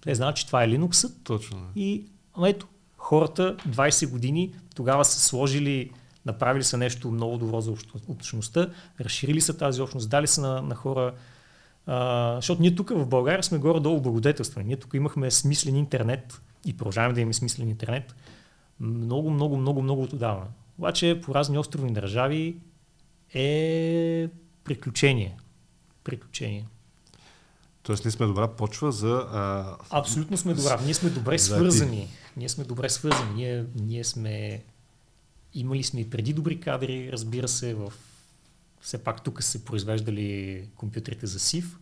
Те знаят, че това е Linux. Точно. И ето, хората 20 години тогава са сложили Направили са нещо много добро за общността, разширили са тази общност, дали са на, на хора. А, защото ние тук в България сме горе-долу благодетелствани. Ние тук имахме смислен интернет и продължаваме да имаме смислен интернет много, много, много, много отдавна. Обаче по разни островни държави е приключение. Приключение. Тоест ние сме добра почва за... А... Абсолютно сме добра. Ние сме добре свързани. Ние сме добре свързани. Ние, ние сме Имали сме и преди добри кадри, разбира се, в... все пак тук се произвеждали компютрите за СИВ.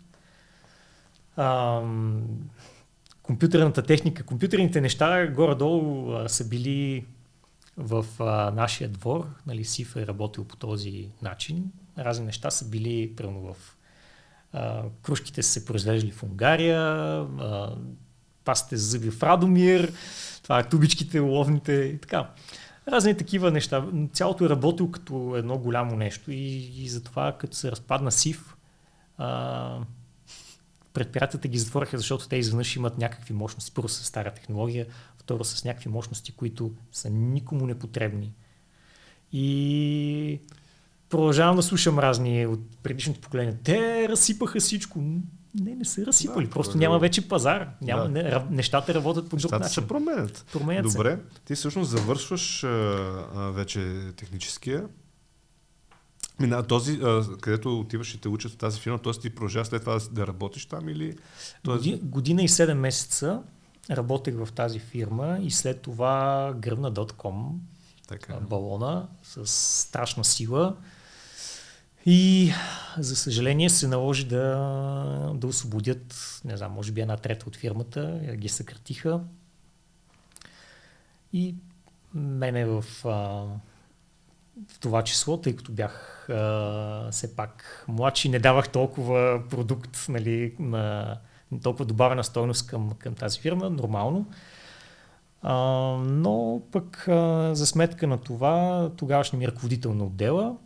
Ам... Компютърната техника, компютърните неща горе-долу а, са били в а, нашия двор. Нали, СИФ е работил по този начин. Разни неща са били прямо в а, кружките са се произвеждали в Унгария, а, пастите за зъби в Радомир, това е тубичките, ловните и така разни такива неща. Цялото е работил като едно голямо нещо и, и затова като се разпадна СИФ, а, предприятията ги затвориха, защото те изведнъж имат някакви мощности. Първо с стара технология, второ с някакви мощности, които са никому непотребни. И продължавам да слушам разни от предишното поколение. Те разсипаха всичко. Не, не са разсипали. Да, Просто няма вече пазар. Няма, да. не, нещата работят по друг начин. се променят. променят Добре. Се. Ти всъщност завършваш а, а, вече техническия. Мина, този, а, където отиваш и те учат в тази фирма, т.е. ти продължаваш след това да работиш там или... Тоест... Година и 7 месеца работех в тази фирма и след това гръбна .com така. балона с страшна сила. И за съжаление се наложи да, да освободят, не знам, може би една трета от фирмата, ги съкратиха. И мене в, а, в това число, тъй като бях а, все пак младши, не давах толкова продукт, нали, на толкова добавена стойност към, към тази фирма, нормално. А, но пък а, за сметка на това, тогавашният ми ръководител на отдела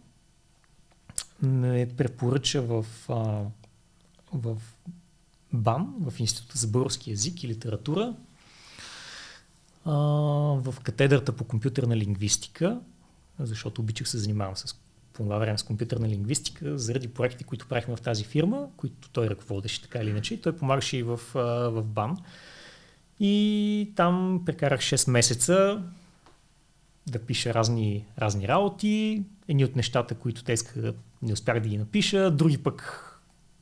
ме препоръча в, а, в БАН, в Института за български язик и литература, а, в катедрата по компютърна лингвистика, защото обичах се занимавам с по това време с компютърна лингвистика, заради проекти, които правихме в тази фирма, които той ръководеше така или иначе. Той помагаше и в, в БАН. И там прекарах 6 месеца да пиша разни, разни работи. Едни от нещата, които те искаха, не успях да ги напиша, други пък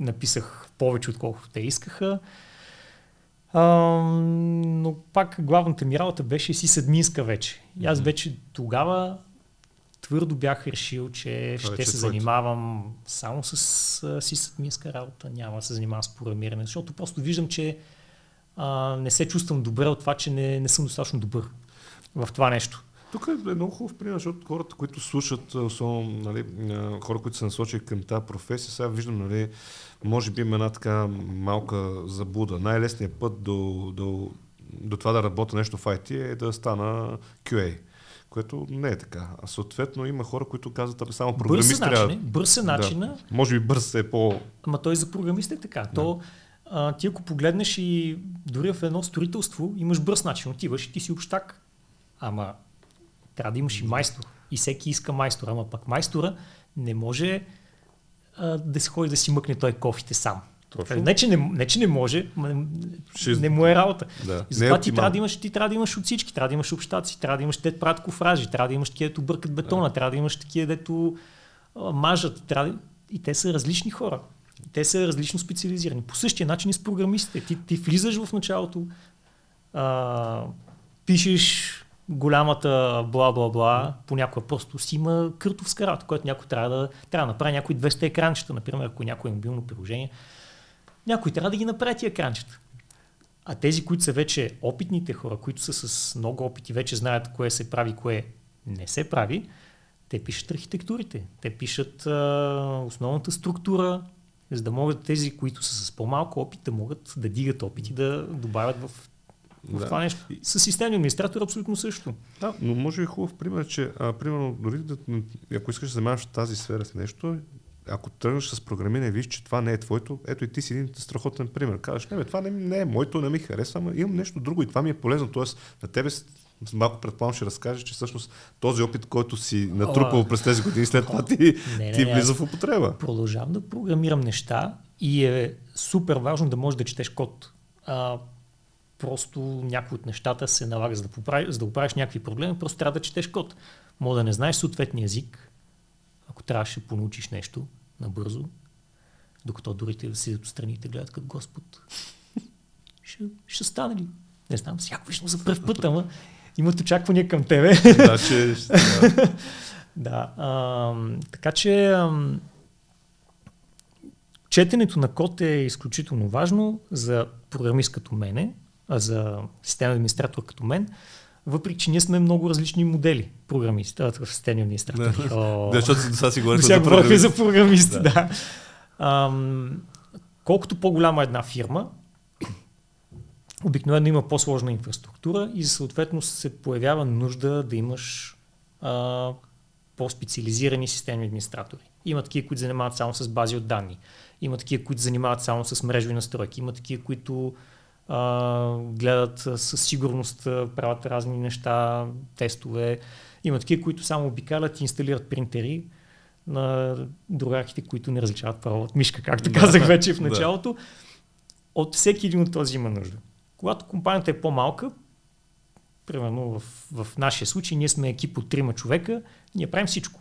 написах повече, отколкото те искаха. А, но пак главната ми работа беше си съдминска вече. И аз вече тогава твърдо бях решил, че Това ще се занимавам само с си съдминска работа, няма да се занимавам с програмиране, защото просто виждам, че а, не се чувствам добре от това, че не, не съм достатъчно добър в това нещо. Тук е много хубав пример, защото хората, които слушат, особено нали, хора, които са насочили към тази професия, сега виждам, нали, може би има една така малка забуда. Най-лесният път до, до, до това да работя нещо в IT е да стана QA което не е така. А съответно има хора, които казват, абе само програмист бърз е трябва... Бърз е начина. Да. Може би бърз е по... Ама той за програмист е така. Да. То, а, ти ако погледнеш и дори в едно строителство, имаш бърз начин. Отиваш и ти си общак. Ама трябва да имаш и майстор. И всеки иска майстор. Ама пък майстора не може а, да се ходи да си мъкне той кофите сам. Точно. Не, че не, не, че не може, не, Ще... не му е работа. Да. И затова е ти, трябва да имаш, ти трябва да имаш от всички, трябва да имаш общаци, трябва да имаш те правят кофражи, трябва да имаш такива, дето бъркат бетона, да. трябва да имаш такива, дето а, мажат. Трябва да... И те са различни хора. Те са различно специализирани. По същия начин и с програмистите. Ти, ти влизаш в началото, а, пишеш голямата бла-бла-бла, понякога просто си има къртовска работа, което някой трябва да, трябва да направи някои 200 екранчета, например, ако някое мобилно приложение. Някой трябва да ги направи тия екранчета. А тези, които са вече опитните хора, които са с много опити, вече знаят кое се прави, кое не се прави, те пишат архитектурите, те пишат а, основната структура, за да могат тези, които са с по-малко опит, да могат да дигат опит и да добавят в в да. това нещо. С системни администратор абсолютно също. Да, но може би хубав пример, че а, примерно дори да, ако искаш да занимаваш тази сфера с нещо, ако тръгнеш с програмиране и виж, че това не е твоето, ето и ти си един страхотен пример. Казваш, не, бе, това не, не е моето, не ми харесва, но имам нещо друго и това ми е полезно. Тоест, на тебе малко предполагам ще разкажеш, че всъщност този опит, който си натрупал през тези години, след това ти, не, не, ти влиза в употреба. Продължавам да програмирам неща и е супер важно да можеш да четеш код. А, просто някои от нещата се налага за да, поправиш, за да оправиш някакви проблеми, просто трябва да четеш код. Мога да не знаеш съответния език, ако трябваше да понаучиш нещо набързо, докато другите седят отстрани и те гледат като Господ. ще, ще стане ли? Не знам, виждам за първ път, ама имат очаквания към тебе. Да, че... да, а, така че а, четенето на код е изключително важно за програмист като мене, а за системен администратор като мен, въпреки че ние сме много различни модели програмисти, в системни администратори. Да, защото сега си говорим за програмисти. за програмисти, да. да. Ам, колкото по-голяма е една фирма, обикновено има по-сложна инфраструктура и съответно се появява нужда да имаш а, по-специализирани системни администратори. Има такива, които занимават само с бази от данни. Има такива, които занимават само с мрежови настройки. Има такива, които а, гледат със сигурност, правят разни неща, тестове. Има такива, които само обикалят и инсталират принтери на другарките, които не различават право от мишка, както казах вече в началото. Да. От всеки един от този има нужда. Когато компанията е по-малка, примерно в, в нашия случай, ние сме екип от трима човека, ние правим всичко.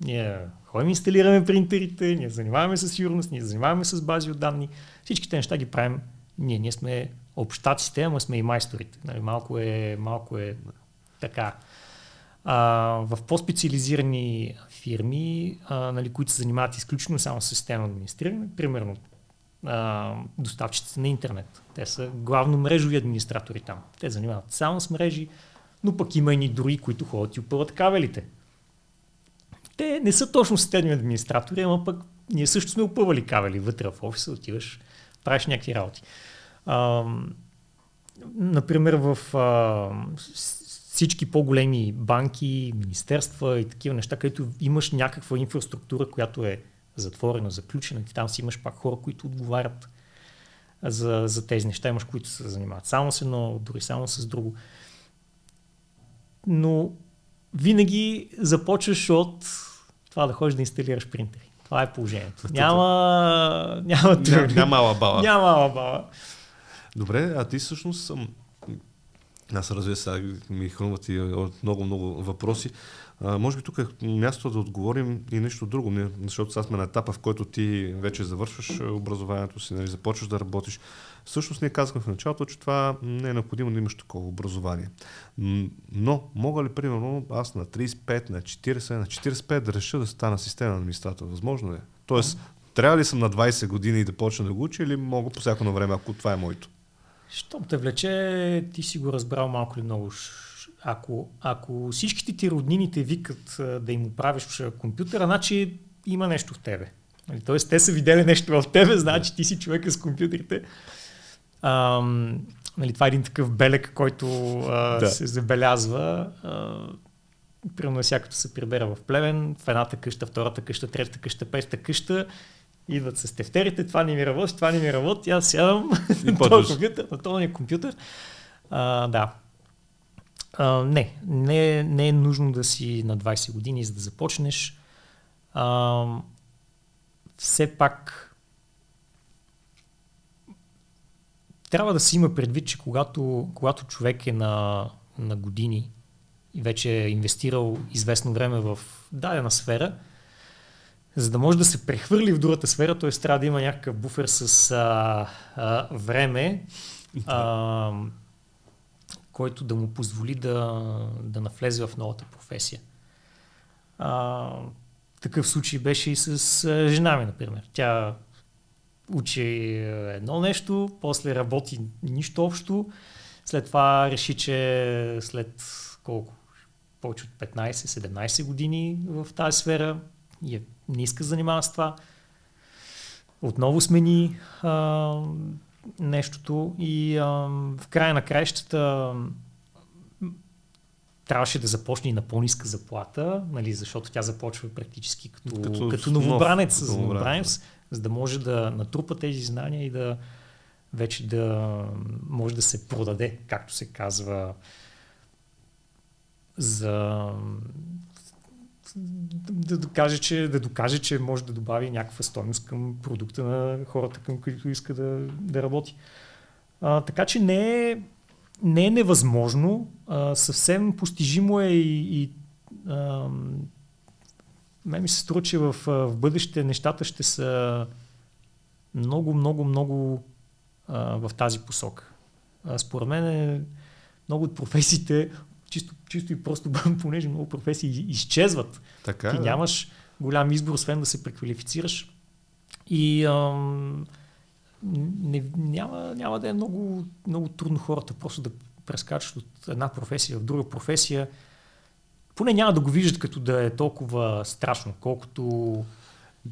Ние ходим, инсталираме принтерите, ние занимаваме с сигурност, ние занимаваме с бази от данни. Всичките неща ги правим ние. Ние сме общаците, ама сме и майсторите. Нали, малко, е, малко е така. А, в по-специализирани фирми, а, нали, които се занимават изключително само с системно администриране, примерно а, доставчиците на интернет. Те са главно мрежови администратори там. Те занимават само с мрежи, но пък има и други, които ходят и опъват кабелите. Те не са точно системни администратори, ама пък ние също сме опъвали кабели вътре в офиса, отиваш, правиш някакви работи. А, например, в а, всички по-големи банки, министерства и такива неща, където имаш някаква инфраструктура, която е затворена, заключена, и там си имаш пак хора, които отговарят за, за тези неща. Имаш, които се занимават само с едно, дори само с друго. Но винаги започваш от това да ходиш да инсталираш принтери. Това е положението. Няма, няма, няма, няма алабала. Няма алабала. Добре, а ти всъщност съм... Аз разбира се, ми хрумват и много-много въпроси. А, може би тук е място да отговорим и нещо друго, не, защото сега сме на етапа, в който ти вече завършваш образованието си, нали, започваш да работиш. Всъщност ние казахме в началото, че това не е необходимо да имаш такова образование. Но мога ли, примерно, аз на 35, на 40, на 45 да реша да стана системен администратор? Възможно ли? Тоест, трябва ли съм на 20 години и да почна да го уча или мога по всяко време, ако това е моето? Щом те влече, ти си го разбрал малко или много. Ако, ако всичките ти роднини те викат да им оправиш компютъра, значи има нещо в тебе. Нали, тоест, те са видели нещо в тебе, значи ти си човека с компютрите. Ам, нали, това е един такъв белек, който а, да. се забелязва. А, примерно всякато се прибера в плевен, в едната къща, втората къща, третата къща, петата къща, идват с тефтерите, това не ми работи, това не ми работи, аз сядам на този компютър, на този компютър. А, да. А, не, не, не е нужно да си на 20 години, за да започнеш. А, все пак трябва да се има предвид, че когато, когато човек е на, на години и вече е инвестирал известно време в дадена сфера, за да може да се прехвърли в другата сфера, т.е. трябва да има някакъв буфер с а, а, време, а, който да му позволи да, да навлезе в новата професия. А, такъв случай беше и с жена ми, например. Тя учи едно нещо, после работи нищо общо, след това реши, че след колко? Повече от 15-17 години в тази сфера и не иска занимава с това. Отново смени а, нещото и а, в края на краищата трябваше да започне и на по-ниска заплата, нали, защото тя започва практически като, като, като новобранец, с новобранец, за да може да натрупа тези знания и да вече да може да се продаде, както се казва, за да докаже, че, да докаже, че може да добави някаква стойност към продукта на хората, към които иска да, да работи. А, така че не е, не е невъзможно, а, съвсем постижимо е и, и а, мен ми се струва, че в, в бъдеще нещата ще са много, много, много а, в тази посока. А, според мен е, много от професиите, чисто, чисто и просто, понеже много професии изчезват. Така, Ти да. нямаш голям избор, освен да се преквалифицираш. И ам, не, няма, няма да е много, много трудно хората просто да прескачат от една професия в друга професия. Поне няма да го виждат като да е толкова страшно, колкото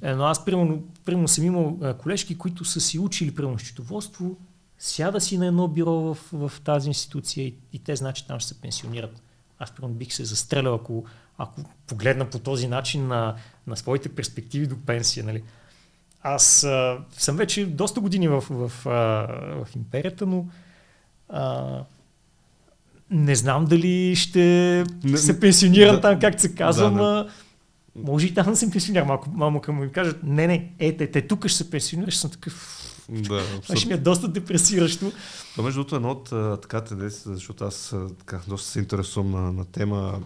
но аз, примерно, примерно съм имал колежки, които са си учили, примерно, счетоводство, сяда си на едно бюро в, в тази институция и, и те значи там ще се пенсионират. Аз, примерно, бих се застрелял, ако, ако погледна по този начин на, на своите перспективи до пенсия. Нали. Аз а, съм вече доста години в, в, в, в империята, но а, не знам дали ще не, се пенсионирам да, там, както се казва, да, да. може и там да се пенсионирам. Малко, малко ми кажат, не, не, е, те, те тук ще се пенсионираш, съм такъв. Да, това ще ми е доста депресиращо. Това между другото едно от така тенденцията, защото аз така, доста се интересувам на, на тема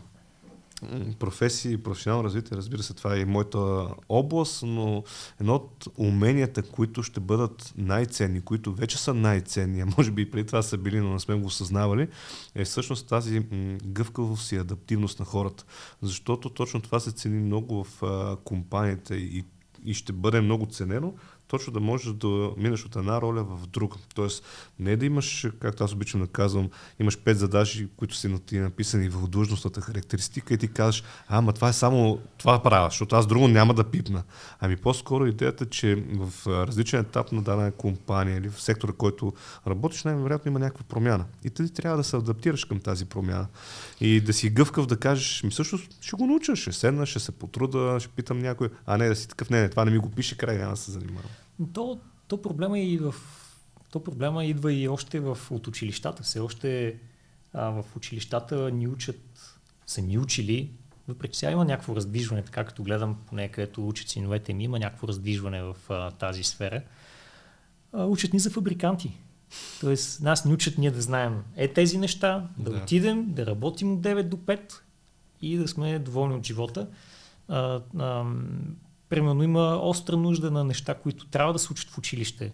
професии професионално развитие, разбира се, това е и моята област, но едно от уменията, които ще бъдат най-ценни, които вече са най-ценни, а може би и преди това са били, но не сме го осъзнавали, е всъщност тази гъвкавост и адаптивност на хората. Защото точно това се цени много в а, компаниите и, и ще бъде много ценено, точно да можеш да минеш от една роля в друга. Тоест, не да имаш, както аз обичам да казвам, имаш пет задачи, които са ти написани в длъжностната характеристика и ти казваш, ама това е само това правя, защото аз друго няма да пипна. Ами по-скоро идеята, че в различен етап на дадена компания или в сектора, който работиш, най-вероятно има някаква промяна. И ти трябва да се адаптираш към тази промяна. И да си гъвкав да кажеш, ми всъщност ще го науча, ще седна, ще се потруда, ще питам някой, а не да си такъв, не, не, това не ми го пише, край няма да се занимавам. То, то проблема и в то проблема идва и още в, от училищата. Все още а, в училищата ни учат, са ни учили, въпреки сега има някакво раздвижване, така като гледам поне където учат синовете ми, има някакво раздвижване в а, тази сфера. А, учат ни за фабриканти. Тоест, нас ни учат ние да знаем е тези неща, да, да. отидем, да работим от 9 до 5 и да сме доволни от живота. А, а, примерно има остра нужда на неща, които трябва да се учат в училище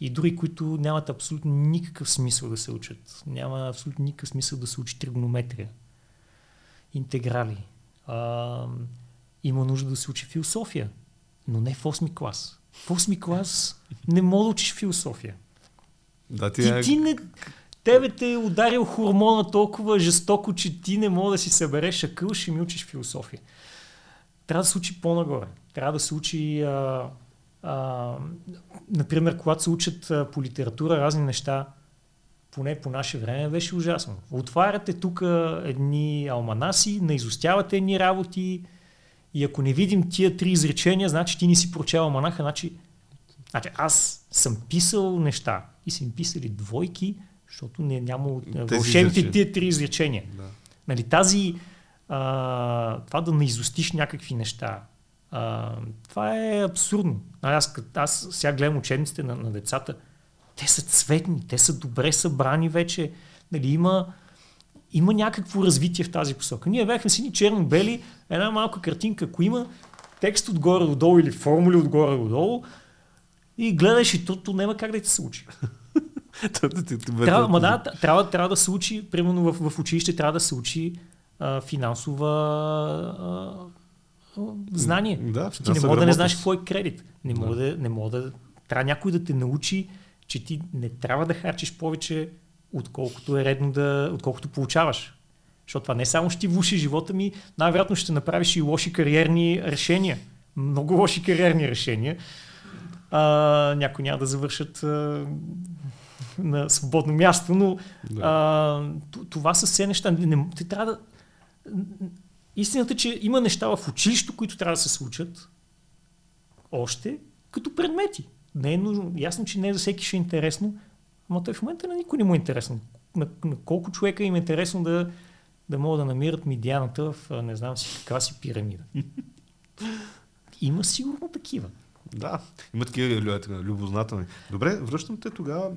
и дори които нямат абсолютно никакъв смисъл да се учат. Няма абсолютно никакъв смисъл да се учи тригонометрия, интеграли. А, има нужда да се учи философия, но не в 8 клас. В 8 клас не мога да учиш философия. Да, ти, ти, е... ти не, тебе те е ударил хормона толкова жестоко, че ти не мога да си събереш акъл, ще ми учиш философия. Трябва да се учи по-нагоре. Трябва да се учи, а, а, например, когато се учат а, по литература разни неща, поне по наше време беше ужасно. Отваряте тук едни алманаси, наизостявате едни работи и ако не видим тия три изречения, значи ти не си прочел алманаха, значи, значи аз съм писал неща и са им писали двойки, защото не, няма вълшебните тия три изречения. Да. Нали, тази, а, това да наизустиш някакви неща, а, това е абсурдно. Аз, аз сега гледам учебниците на, на децата, те са цветни, те са добре събрани вече. Нали, има, има някакво развитие в тази посока. Ние бяхме си ни черно-бели, една малка картинка, ако има текст отгоре до долу или формули отгоре до долу, и гледаш и то, то няма как да ти се учи. трябва, ма да, трябва, трябва да се учи, примерно в, в училище трябва да се учи а, финансова а, знание. Да, ти не мога да не знаеш какво е кредит. Не мога да. не мога да, трябва някой да те научи, че ти не трябва да харчиш повече, отколкото е редно да, отколкото получаваш. Защото това не само ще ти влуши живота ми, най-вероятно ще направиш и лоши кариерни решения. Много лоши кариерни решения. А, някои няма да завършат а, на свободно място, но да. а, това са все неща. Не, те трябва да... Истината е, че има неща в училището, които трябва да се случат още като предмети. Не е нужно. Ясно, че не за всеки ще е интересно, но той в момента на никой не му е интересно. На, на колко човека им е интересно да, да могат да намират медианата в не знам си каква си пирамида. Има сигурно такива. Да, има такива любознателни. Добре, връщам те тогава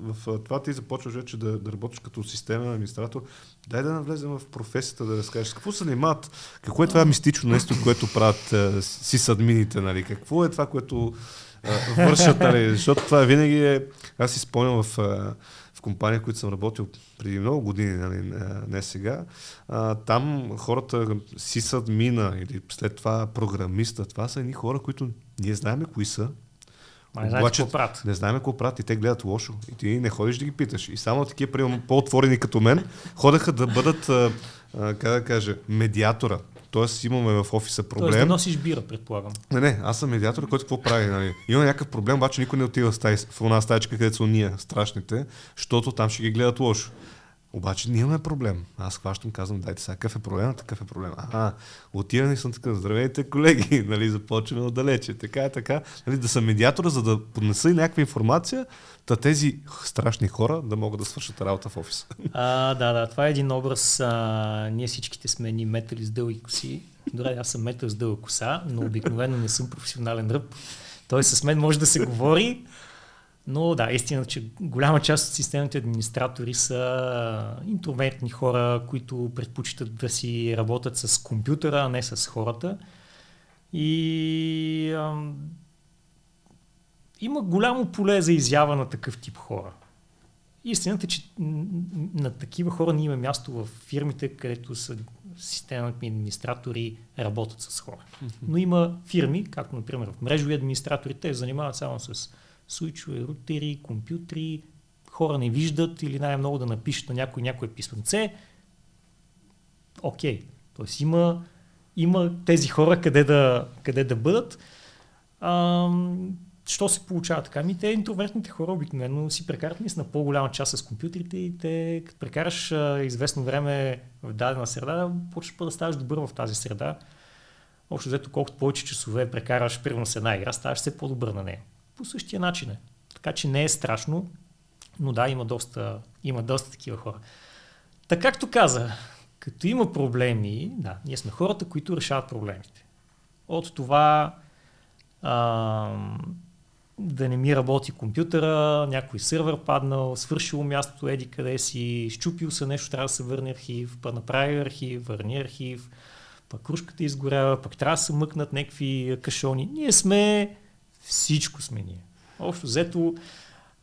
в това ти започваш вече да, да работиш като системен администратор. Дай да навлезем в професията, да разкажеш какво се занимават, какво е това мистично нещо, което правят а, админите, нали? какво е това, което вършат, нали? защото това винаги е, аз си спомням в в компания, които съм работил преди много години, нали, не сега, а, там хората сисад мина или след това програмиста, това са едни хора, които ние знаеме кои са, Ма не Обаче, какво правят. Не знаем какво правят и те гледат лошо. И ти не ходиш да ги питаш. И само такива, примерно, по-отворени като мен, ходеха да бъдат, а, а, как да кажа, медиатора. Тоест имаме в офиса проблем. Тоест да носиш бира, предполагам. Не, не, аз съм медиатор, който какво прави. Нали? Има някакъв проблем, обаче никой не отива в, стаи, в една стаечка, където са ние, страшните, защото там ще ги гледат лошо. Обаче ние имаме проблем. Аз хващам, казвам, дайте сега, какъв е проблем, такъв е проблем. Ага, отивам и съм така, здравейте колеги, нали, започваме отдалече. Така е така, нали, да съм медиатора, за да поднеса и някаква информация, та тези страшни хора да могат да свършат работа в офиса. А, да, да, това е един образ. А, ние всичките сме ни метали с дълги коси. Добре, аз съм метал с дълга коса, но обикновено не съм професионален ръб. Той с мен може да се говори, но да, истина, че голяма част от системните администратори са интровертни хора, които предпочитат да си работят с компютъра, а не с хората. И ам, има голямо поле за изява на такъв тип хора. Истината е, че на такива хора не има място в фирмите, където са системните администратори работят с хора. Но има фирми, както например в мрежови администратори, те занимават само с суичове, рутери, компютри, хора не виждат или най-много да напишат на някой някое писменце. Окей. Okay. Тоест има, има тези хора къде да, къде да бъдат. А, що се получава така? Ми те интровертните хора обикновено си прекарат наистина по-голяма част с компютрите и те, като прекараш а, известно време в дадена среда, почваш да ставаш добър в тази среда. Общо взето, колкото повече часове прекараш примерно с една игра, ставаш все по-добър на нея. По същия начин е. Така че не е страшно, но да, има доста, има доста такива хора. Така както каза, като има проблеми, да, ние сме хората, които решават проблемите. От това а, да не ми работи компютъра, някой сървър паднал, свършило мястото, еди къде си, щупил се нещо, трябва да се върне архив, па направи архив, върни архив, пък кружката изгорява, пък трябва да се мъкнат някакви кашони. Ние сме, всичко сме ние. Общо взето,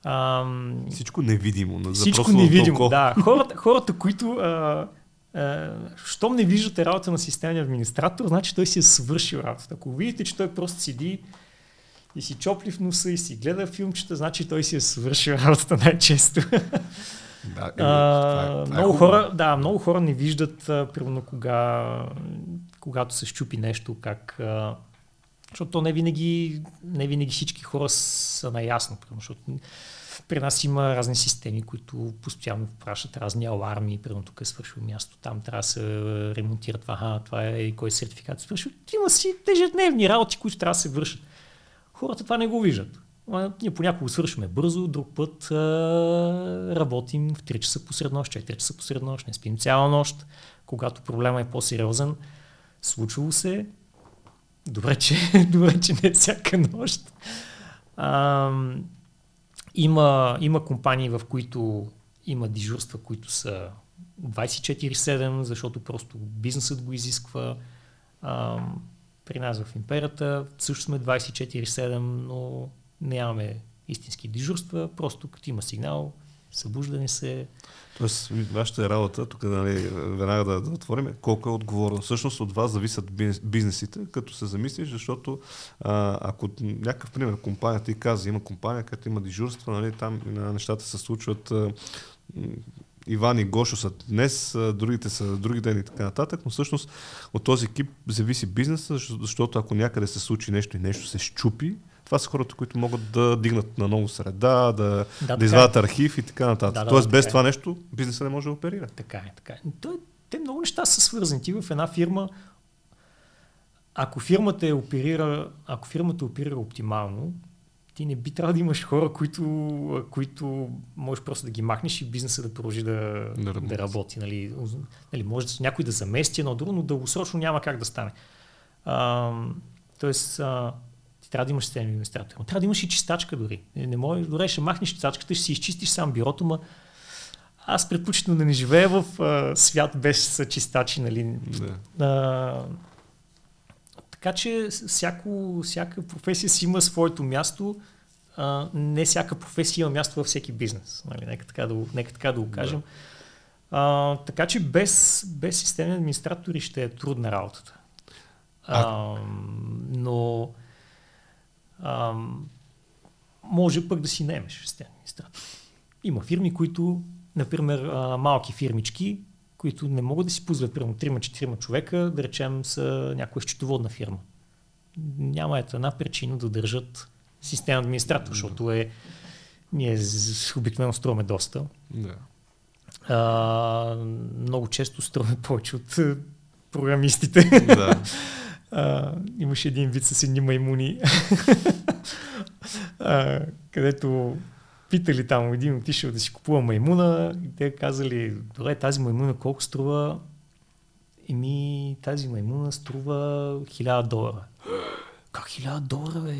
Ам... Всичко невидимо. Всичко невидимо, да. Хората, хората които а, а, щом не виждате работа на системния администратор, значи той си е свършил работата. Ако видите, че той просто седи и си чопли в носа и си гледа филмчета, значи той си е свършил работата най-често. Да, е, а, е, много, е хора, да, много хора не виждат, примерно, кога, когато се щупи нещо, как... А, защото то не винаги, не винаги всички хора са наясно. Защото при нас има разни системи, които постоянно пращат разни аларми, примерно тук е свършил място, там трябва да се ремонтира това, това е кой сертификат свършил. Има си ежедневни работи, които трябва да се вършат. Хората това не го виждат. Ние понякога свършваме бързо, друг път а, работим в 3 часа посред нощ, 4 часа посред нощ, не спим цяла нощ, когато проблема е по-сериозен. Случвало се. Добре, че, добре, че не е всяка нощ. А, има, има компании, в които има дежурства, които са 24-7, защото просто бизнесът го изисква. А, при нас в империята също сме 24-7, но нямаме истински дежурства, просто като има сигнал, събуждане се. Тоест, вашата работа, тук нали, веднага да, да отворим, колко е отговорно. Всъщност от вас зависят бизнесите, като се замислиш, защото а, ако някакъв пример, компанията ти каза, има компания, където има дежурства, нали, там нещата се случват а, Иван и Гошо са днес, другите са други ден и така нататък, но всъщност от този екип зависи бизнеса, защото ако някъде се случи нещо и нещо се щупи, това са хората, които могат да дигнат на ново среда, да, да, да извадят е. архив и така нататък. Да, да, Тоест, без е. това нещо бизнеса не може да оперира. Така е, така е. Той, те много неща са свързани. Ти в една фирма, ако фирмата е оперира, ако фирмата оперира оптимално, ти не би трябвало да имаш хора, които, които можеш просто да ги махнеш и бизнеса да продължи да, да работи. Да работи нали. Нали, може някой да замести едно друго, но дългосрочно няма как да стане. А, тоест, а, ти трябва да имаш системен администратор. Трябва да имаш и чистачка дори. Не, не може, дори ще махнеш чистачката, ще си изчистиш сам бюрото, ма аз предпочитам да не живея в а, свят без чистачи. Нали. Да. А, така че всяко, всяка професия си има своето място. А, не всяка професия има място във всеки бизнес. Нали? Нека, така да, нека така да го кажем. Да. А, така че без, без системни администратори ще е трудна работата. А, а но а, може пък да си наемеш системен администратор. Има фирми, които, например, а, малки фирмички, които не могат да си позволят, примерно 3-4 човека, да речем са някоя счетоводна фирма. Няма ето една причина да държат система администратор, защото е ние обикновено струваме доста. Да. А, много често струваме повече от програмистите. Да. Имаше един вид с едни маймуни, а, където питали там, един отишъл да си купува маймуна и те казали, добре, тази маймуна колко струва? Еми, тази маймуна струва 1000 долара. Как 1000 долара, бе?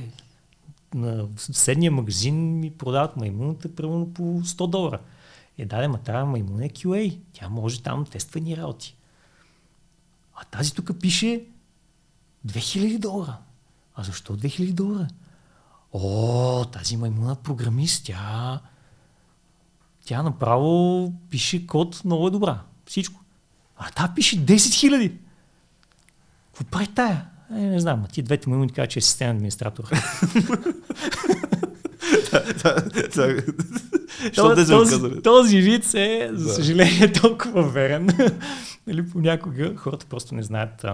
На съседния магазин ми продават маймуната примерно по 100 долара. Е, да, ма тази маймуна е QA. Тя може там тествани работи. А тази тук пише 2000 долара. А защо 2000 долара? О, тази маймуна програмист, тя, тя направо пише код много е добра. Всичко. А та пише 10 хиляди. Какво прави тая? Е, не знам, а ти двете му ти кажа, че е системен администратор. този, този вид е, за съжаление, толкова верен. нали, понякога хората просто не знаят.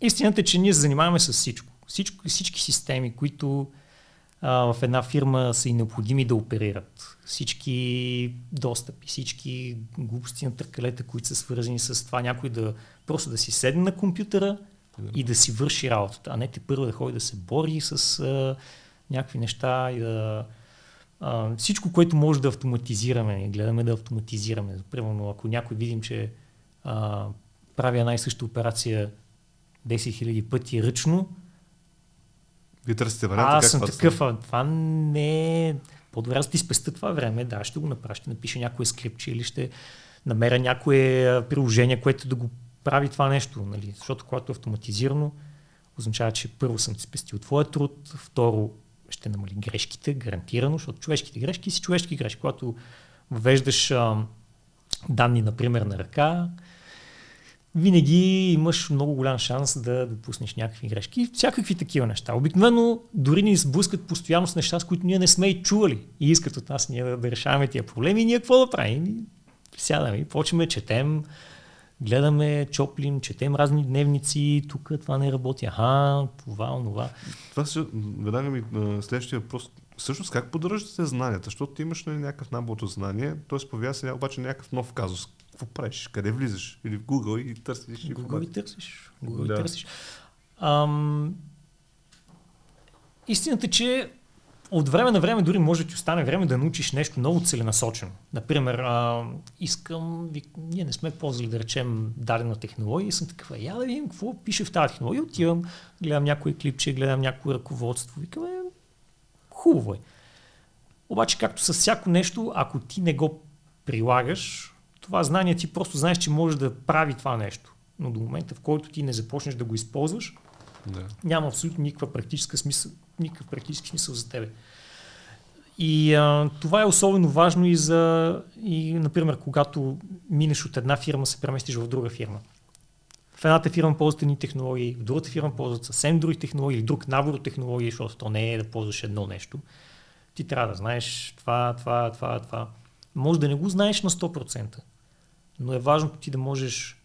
Истината е, че ние се занимаваме с всичко. всичко всички системи, които а, в една фирма са и необходими да оперират. Всички достъпи, всички глупости на търкалета, които са свързани с това някой да просто да си седне на компютъра и да си върши работата, а не те първо да ходи да се бори с а, някакви неща и да... А, всичко, което може да автоматизираме, гледаме да автоматизираме. Примерно, ако някой видим, че а, прави една и съща операция 10 000 пъти ръчно, вие търсите варианта. Аз съм такъв, а това не е... По-добре да ти спеста това време, да, ще го направя, ще напиша някое скрипче или ще намеря някое приложение, което да го прави това нещо. Нали? Защото когато е автоматизирано, означава, че първо съм ти спестил твоя труд, второ ще намали грешките, гарантирано, защото човешките грешки си човешки грешки. Когато въвеждаш а, данни, например, на ръка, винаги имаш много голям шанс да допуснеш някакви грешки. Всякакви такива неща. Обикновено дори ни сблъскат постоянно с неща, с които ние не сме и чували и искат от нас ние да, да решаваме тия проблеми и ние какво да правим? Сядаме и почваме, четем, гледаме, чоплим, четем разни дневници, тук това не работи, аха, това, онова. Това се, веднага ми следващия въпрос. Всъщност как поддържате знанията? Защото ти имаш нали, някакъв набор от знания, т.е. появява се обаче някакъв нов казус какво правиш? Къде влизаш? Или в Google и търсиш Google и търсиш. Google да. и търсиш. Ам... Истината, че от време на време дори може да ти остане време да научиш нещо много целенасочено. Например, а, искам, ние не сме ползвали да речем дадена технология и съм такъв, я да видим какво пише в тази технология. Отивам, гледам някои клипче, гледам някое ръководство, викам, е, хубаво е. Обаче, както с всяко нещо, ако ти не го прилагаш, това знание ти просто знаеш, че може да прави това нещо. Но до момента, в който ти не започнеш да го използваш, да. няма абсолютно никаква практическа смисъл, никакъв практически смисъл за тебе. И а, това е особено важно и за, и, например, когато минеш от една фирма, се преместиш в друга фирма. В едната фирма ползват едни технологии, в другата фирма ползват съвсем други технологии или друг набор от технологии, защото то не е да ползваш едно нещо. Ти трябва да знаеш това, това, това, това. Може да не го знаеш на 100% но е важно ти да можеш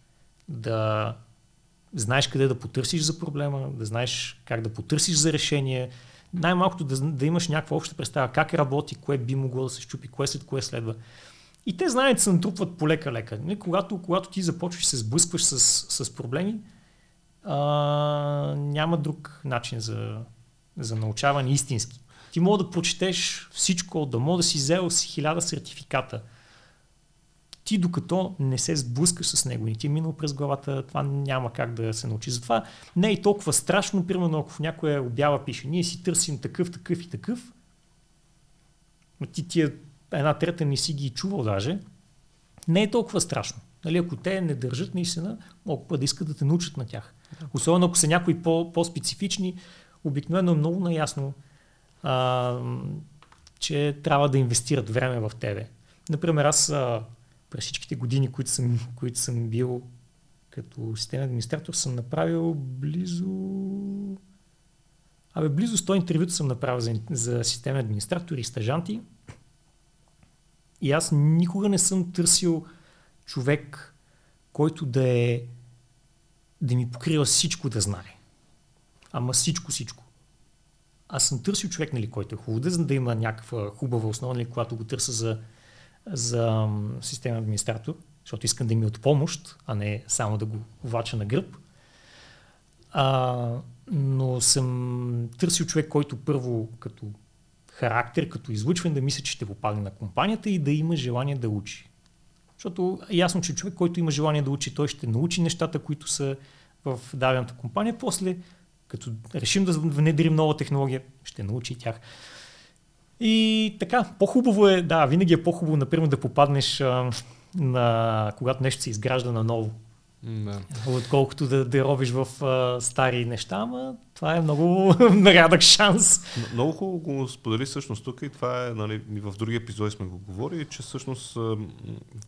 да знаеш къде да потърсиш за проблема, да знаеш как да потърсиш за решение, най-малкото да, да имаш някаква обща представа как работи, кое би могло да се щупи, кое след кое следва. И те знанията се натрупват полека-лека. Когато, когато ти започваш се сблъскваш с, с проблеми, а, няма друг начин за, за научаване истински. Ти мога да прочетеш всичко, да мога да си взел с хиляда сертификата – ти докато не се сблъскаш с него, и ти е минал през главата, това няма как да се научи. Затова не е толкова страшно, примерно ако в някоя обява пише, ние си търсим такъв, такъв и такъв, но ти тия една трета не си ги чувал даже, не е толкова страшно. Нали, ако те не държат наистина, могат да искат да те научат на тях. Особено ако са някои по, по-специфични, обикновено е много наясно, а, че трябва да инвестират време в тебе. Например, аз а, през всичките години, които съм, които съм бил като системен администратор, съм направил близо... Абе, близо 100 интервюта съм направил за, за системен администратор и стажанти. И аз никога не съм търсил човек, който да е да ми покрива всичко да знае. Ама всичко, всичко. Аз съм търсил човек, нали, който е хубав, да, да има някаква хубава основа, нали, когато го търся за за системен администратор, защото искам да ми е от помощ, а не само да го влача на гръб. А, но съм търсил човек, който първо като характер, като излъчване да мисля, че ще попадне на компанията и да има желание да учи. Защото е ясно, че човек, който има желание да учи, той ще научи нещата, които са в дадената компания. После, като решим да внедрим нова технология, ще научи тях. И така, по-хубаво е, да, винаги е по-хубаво, например, да попаднеш а, на, когато нещо се изгражда на ново. Да. Отколкото да, да ровиш в а, стари неща, ама това е много рядък шанс. Много хубаво го сподели всъщност тук и това е, нали, в други епизоди сме го говорили, че всъщност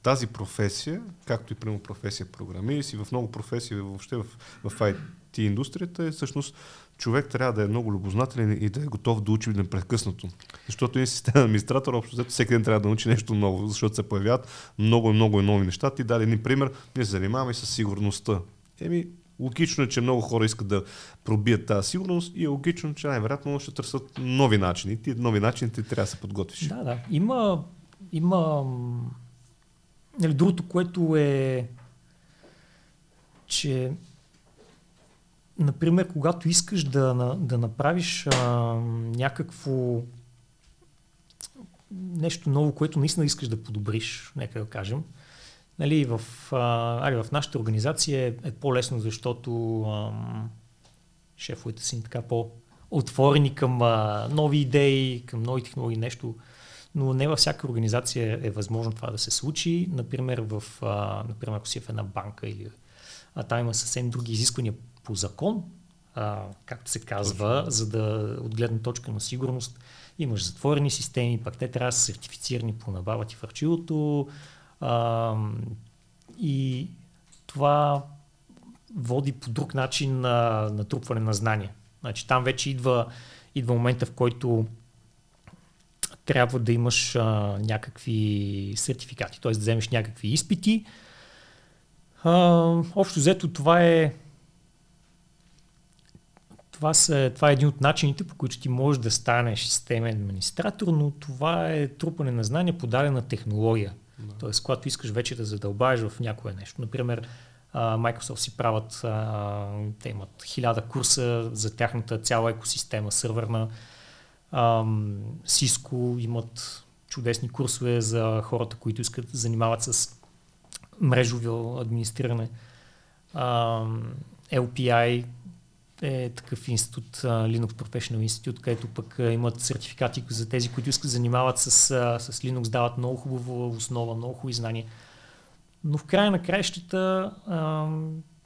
тази професия, както и прямо професия програмист и в много професии въобще в, в IT индустрията е всъщност човек трябва да е много любознателен и да е готов да учи непрекъснато. Защото един системен администратор, общо взето всеки ден трябва да научи нещо ново, защото се появяват много, много нови неща. Ти даде един пример, ние се занимаваме с сигурността. Еми, логично е, че много хора искат да пробият тази сигурност и е логично, че най-вероятно ще търсят нови начини. Ти нови начини ти трябва да се подготвиш. Да, да. Има, има нали, другото, което е, че например, когато искаш да, да направиш а, някакво нещо ново, което наистина искаш да подобриш, нека да кажем, нали, в, а, али, в нашата организация е, е по-лесно, защото а, шефовете са ни така по-отворени към а, нови идеи, към нови технологии, нещо, но не във всяка организация е възможно това да се случи. Например, в, а, например ако си в една банка или а, там има съвсем други изисквания по закон, а, както се казва, за да от гледна точка на сигурност имаш затворени системи, пак те трябва да са сертифицирани по набавати в арчилото а, и това води по друг начин на натрупване на знания. Значи там вече идва, идва момента, в който трябва да имаш а, някакви сертификати, т.е. да вземеш някакви изпити. А, общо взето това е това, са, това е един от начините, по които ти можеш да станеш системен администратор, но това е трупане на знания по дадена технология. Да. Тоест, когато искаш вече да задълбаеш в някое нещо. Например, Microsoft си правят, те имат хиляда курса за тяхната цяла екосистема сървърна. Cisco имат чудесни курсове за хората, които искат да занимават с мрежово администриране. LPI е такъв институт, Linux Professional Institute, където пък имат сертификати за тези, които искат занимават с, с Linux, дават много хубава основа, много хубави знания. Но в края на краищата а,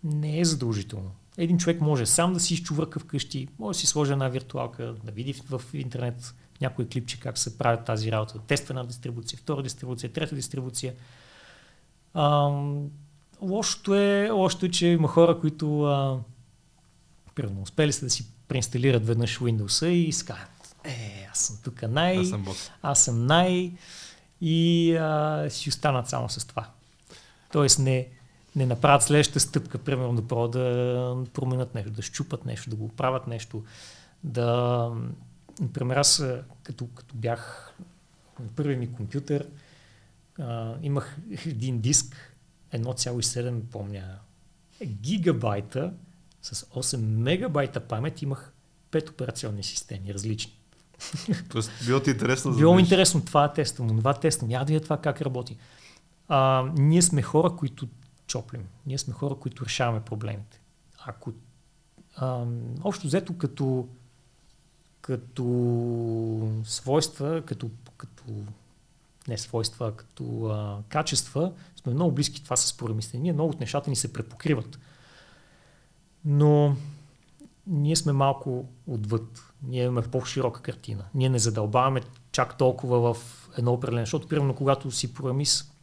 не е задължително. Един човек може сам да си изчувърка вкъщи, може да си сложи една виртуалка, да види в интернет някой клипче как се прави тази работа, тества една дистрибуция, втора дистрибуция, трета дистрибуция. А, лошото, е, лошото е, че има хора, които а, Примерно, успели са да си преинсталират веднъж Windows и си казват, е, аз съм тук най, аз съм, бос. аз съм най и а, си останат само с това. Тоест не, не направят следващата стъпка, примерно да пробват да променят нещо, да щупат нещо, да го правят нещо, да... Например, аз като, като бях на първият ми компютър, а, имах един диск, 1,7 помня, гигабайта с 8 мегабайта памет имах 5 операционни системи, различни. Тоест, било ти интересно? За било интересно, това тествам, това тествам, няма да видя това как работи. А, ние сме хора, които чоплим. Ние сме хора, които решаваме проблемите. Ако а, общо взето като като свойства, като, като не свойства, като а, качества, сме много близки това с програмистите. Ние много от нещата ни се препокриват. Но ние сме малко отвъд. Ние имаме по-широка картина. Ние не задълбаваме чак толкова в едно определено, защото примерно когато си програмист,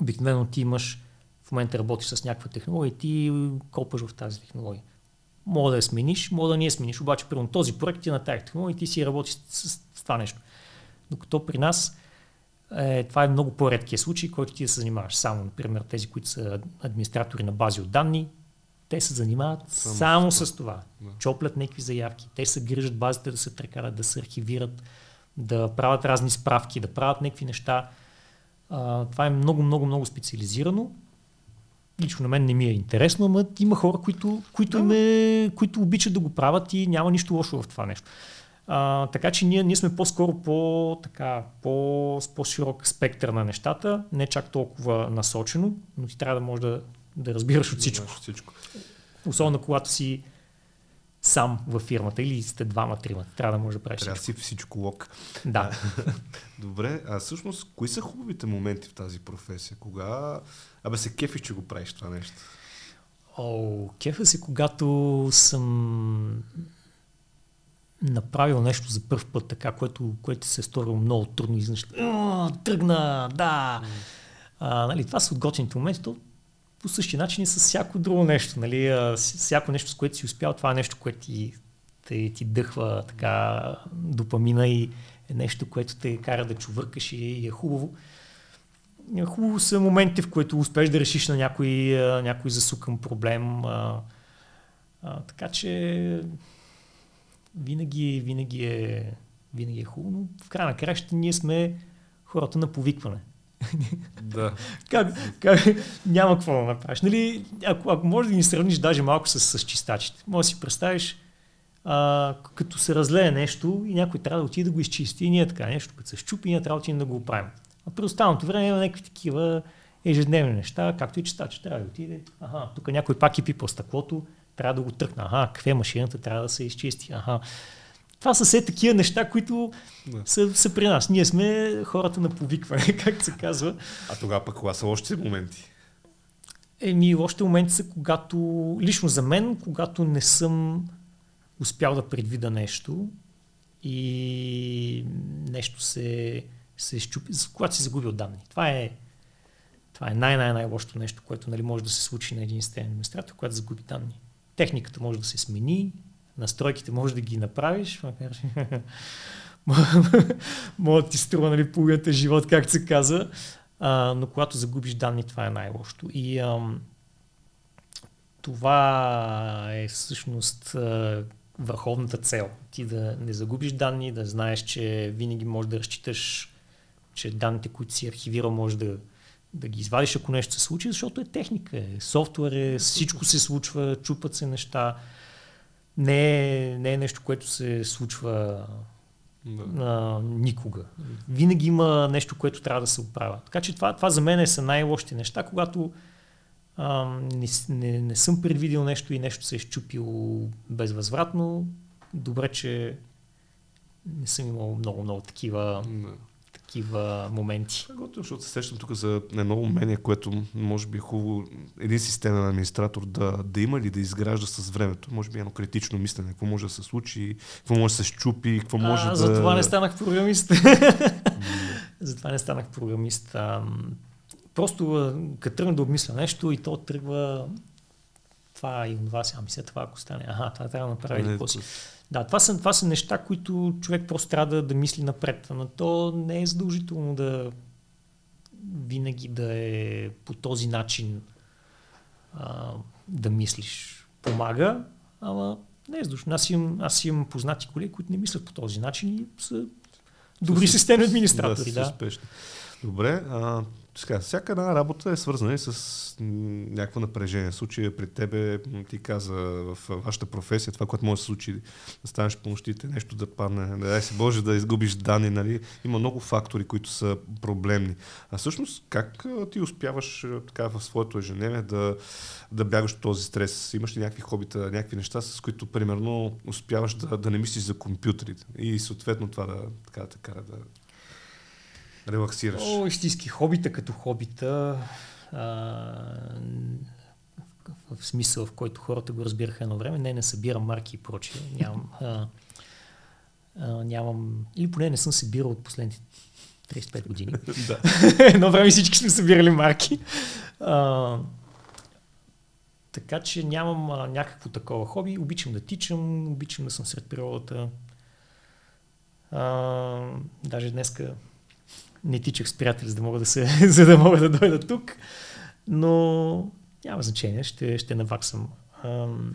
обикновено ти имаш, в момента работиш с някаква технология и ти копаш в тази технология. Мога да я смениш, мога да не я смениш, обаче примерно този проект е на тази технология и ти си работиш с, с, това нещо. Докато при нас е, това е много по-редкия случай, който ти да се занимаваш само, например, тези, които са администратори на бази от данни, те се занимават само, само с това. Да. Чоплят някакви заявки. Те се грижат базите да се прекарат, да се архивират, да правят разни справки, да правят някакви неща. А, това е много, много, много специализирано. Лично на мен не ми е интересно, но има хора, които, които, да. ме, които обичат да го правят и няма нищо лошо в това нещо. А, така че ние, ние сме по-скоро по, така, по, по-широк спектър на нещата, не чак толкова насочено, но ти трябва да можеш да, да разбираш от всичко. Да всичко. Особено когато си сам във фирмата или сте двама, трима. Трябва да може да правиш Трябва си всичко лок. Да. Добре, а всъщност, кои са хубавите моменти в тази професия? Кога, абе се кефиш, че го правиш това нещо? О, кефа се, когато съм направил нещо за първ път, така, което, което се е сторило много трудно. Изнъж, тръгна, да. Mm. А, нали, това са от готините моменти. То по същия начин и с всяко друго нещо. Нали? Всяко нещо, с което си успял, това е нещо, което ти, ти, ти дъхва така допамина и е нещо, което те кара да чувъркаш и, е хубаво. Хубаво са моментите, в които успеш да решиш на някой, някой засукан проблем. А, а, така че винаги, винаги, е, винаги е хубаво, но в края на краща ние сме хората на повикване. Да. как, как, няма какво да направиш. Нали, ако, ако можеш да ни сравниш даже малко с, с чистачите, може да си представиш, а, като се разлее нещо и някой трябва да отиде да го изчисти и ние така нещо, като се щупи, ние трябва да отидем да го оправим. А при останалото време има някакви такива ежедневни неща, както и чистач. Трябва да отиде. Ага, тук някой пак е пипал стъклото, трябва да го тръкна. Ага, каква е машината, трябва да се изчисти. Ага, това са все такива неща, които да. са, са при нас. Ние сме хората на повикване, както се казва. А тогава пък кога са още моменти? Еми, още моменти са, когато, лично за мен, когато не съм успял да предвида нещо и нещо се, се щупи, когато си загубил данни. Това е, това е най-най-най-лошото нещо, което нали, може да се случи на един системен администратор, когато загуби данни. Техниката може да се смени, настройките може да ги направиш, макар може да ти струва нали, половината живот, както се казва, а, но когато загубиш данни, това е най-лошото. И ам, това е всъщност а, върховната цел. Ти да не загубиш данни, да знаеш, че винаги можеш да разчиташ, че данните, които си архивирал, може да, да ги извадиш, ако нещо се случи, защото е техника, е софтуер, е, всичко се случва, чупат се неща не е, не е нещо, което се случва да. а, никога. Винаги има нещо, което трябва да се оправя. Така че това, това за мен са най-лошите неща, когато а, не, не, не съм предвидил нещо и нещо се е щупило безвъзвратно. Добре, че не съм имал много-много такива да такива моменти. Готово, защото се сещам тук за едно умение, което може би е хубаво един системен администратор да, да има или да изгражда с времето. Може би едно критично мислене, какво може да се случи, какво може да се щупи, какво може а, да... За това не станах програмист. за това не станах програмист. А, просто като тръгна да обмисля нещо и то тръгва това и това, сега мисля това, ако стане. Аха, това трябва да направи. Не, си. Да, това са, това са неща, които човек просто трябва да, да мисли напред. Но то не е задължително да винаги да е по този начин а, да мислиш. Помага, ама не е задължително. Аз имам, аз имам познати колеги, които не мислят по този начин и са добри системни администратори. Да, да. Добре, а, сега, всяка една работа е свързана и с някакво напрежение. Случая при тебе ти каза в вашата професия, това, което може да се случи, да станеш помощите, нещо да падне, да дай си Боже да изгубиш данни, нали? Има много фактори, които са проблемни. А всъщност, как ти успяваш така в своето ежедневие да, да бягаш този стрес? Имаш ли някакви хобита, някакви неща, с които, примерно, успяваш да, да не мислиш за компютрите и съответно това да, така, да кара да релаксираш? О, истински хобита като хобита. А, в смисъл, в който хората го разбираха едно време. Не, не събирам марки и прочие. Нямам, а, а, нямам, или поне не съм събирал от последните 35 години. да. едно време всички сме събирали марки. А, така че нямам а, някакво такова хоби. Обичам да тичам, обичам да съм сред природата. А, даже днеска не тичах с приятели, за да мога да, се, за да, мога да дойда тук, но няма значение, ще, ще наваксам. Ам,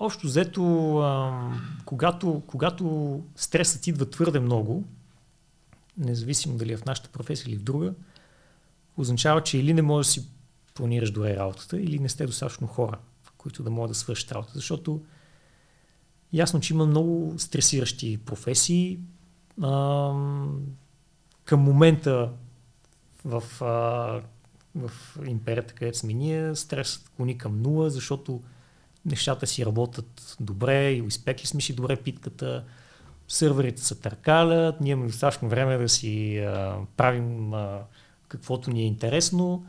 общо взето, когато, когато стресът идва твърде много, независимо дали е в нашата професия или в друга, означава, че или не можеш да си планираш добре работата, или не сте достатъчно хора, които да могат да свършат работа. Защото ясно, че има много стресиращи професии, а, към момента в, а, в империята, където сме ние, стресът клони към нула, защото нещата си работят добре и изпекли сме си добре питката, сървърите са търкалят, ние имаме достатъчно време да си а, правим а, каквото ни е интересно.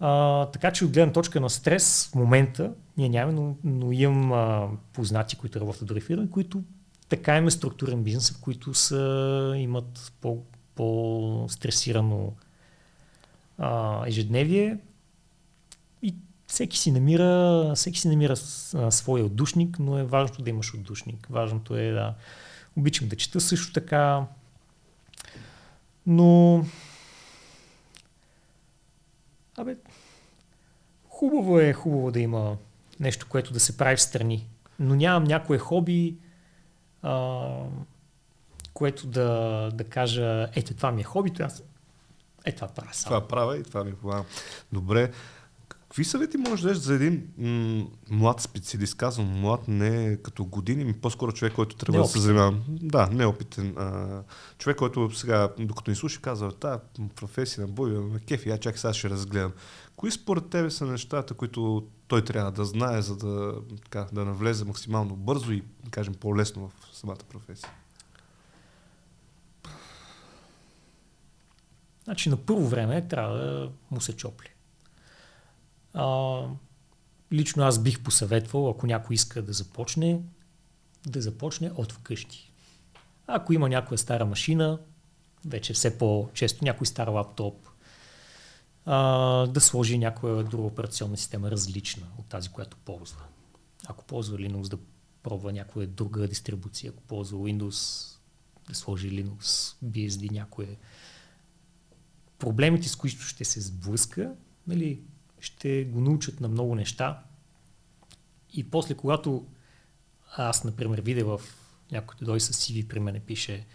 А, така че от гледна точка на стрес в момента ние нямаме, но, но имам а, познати, които работят дори фирми, които така имаме структурен бизнес, в които са, имат по, по-стресирано а, ежедневие и всеки си намира, всеки си намира своя отдушник, но е важно да имаш отдушник. Важното е да обичам да чета също така, но Абе, хубаво е, хубаво да има нещо, което да се прави в страни. Но нямам някое хоби, а, което да, да кажа, ето това ми е хобито, аз е това правя сам. Това правя и това ми помага. Добре, Какви съвети можеш да дадеш за един м- млад специалист? Казвам млад не като години, ми по-скоро човек, който трябва да се занимава. Да, неопитен. А, човек, който сега, докато ни слуша, казва, та професия на бой, кеф, я чакай сега ще разгледам. Кои според тебе са нещата, които той трябва да знае, за да, така, да навлезе максимално бързо и, кажем, по-лесно в самата професия? Значи на първо време трябва да му се чопли. А, лично аз бих посъветвал, ако някой иска да започне, да започне от вкъщи. Ако има някоя стара машина, вече все по-често някой стар лаптоп, а, да сложи някоя друга операционна система различна от тази, която ползва. Ако ползва Linux, да пробва някоя друга дистрибуция. Ако ползва Windows, да сложи Linux, BSD, някое. Проблемите, с които ще се сблъска, нали, ще го научат на много неща. И после, когато аз, например, видя в някой дой с CV при мене пише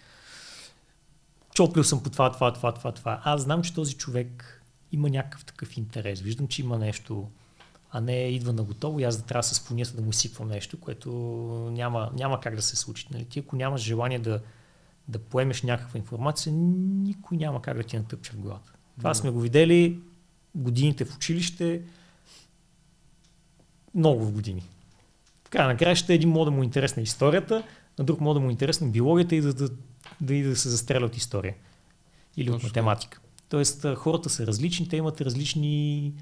чоплил съм по това, това, това, това, това. Аз знам, че този човек има някакъв такъв интерес. Виждам, че има нещо, а не идва на готово и аз да трябва с фонията да му сипвам нещо, което няма, няма как да се случи. Нали? Ти ако нямаш желание да, да поемеш някаква информация, никой няма как да ти натъпче в главата. Това сме го видели годините в училище, много в години. В края на краища един мога да му е интересна историята, на друг мога да му е интересна биологията и да, да, да, да се застреля от история. Или Точно. от математика. Тоест хората са различни, те имат различни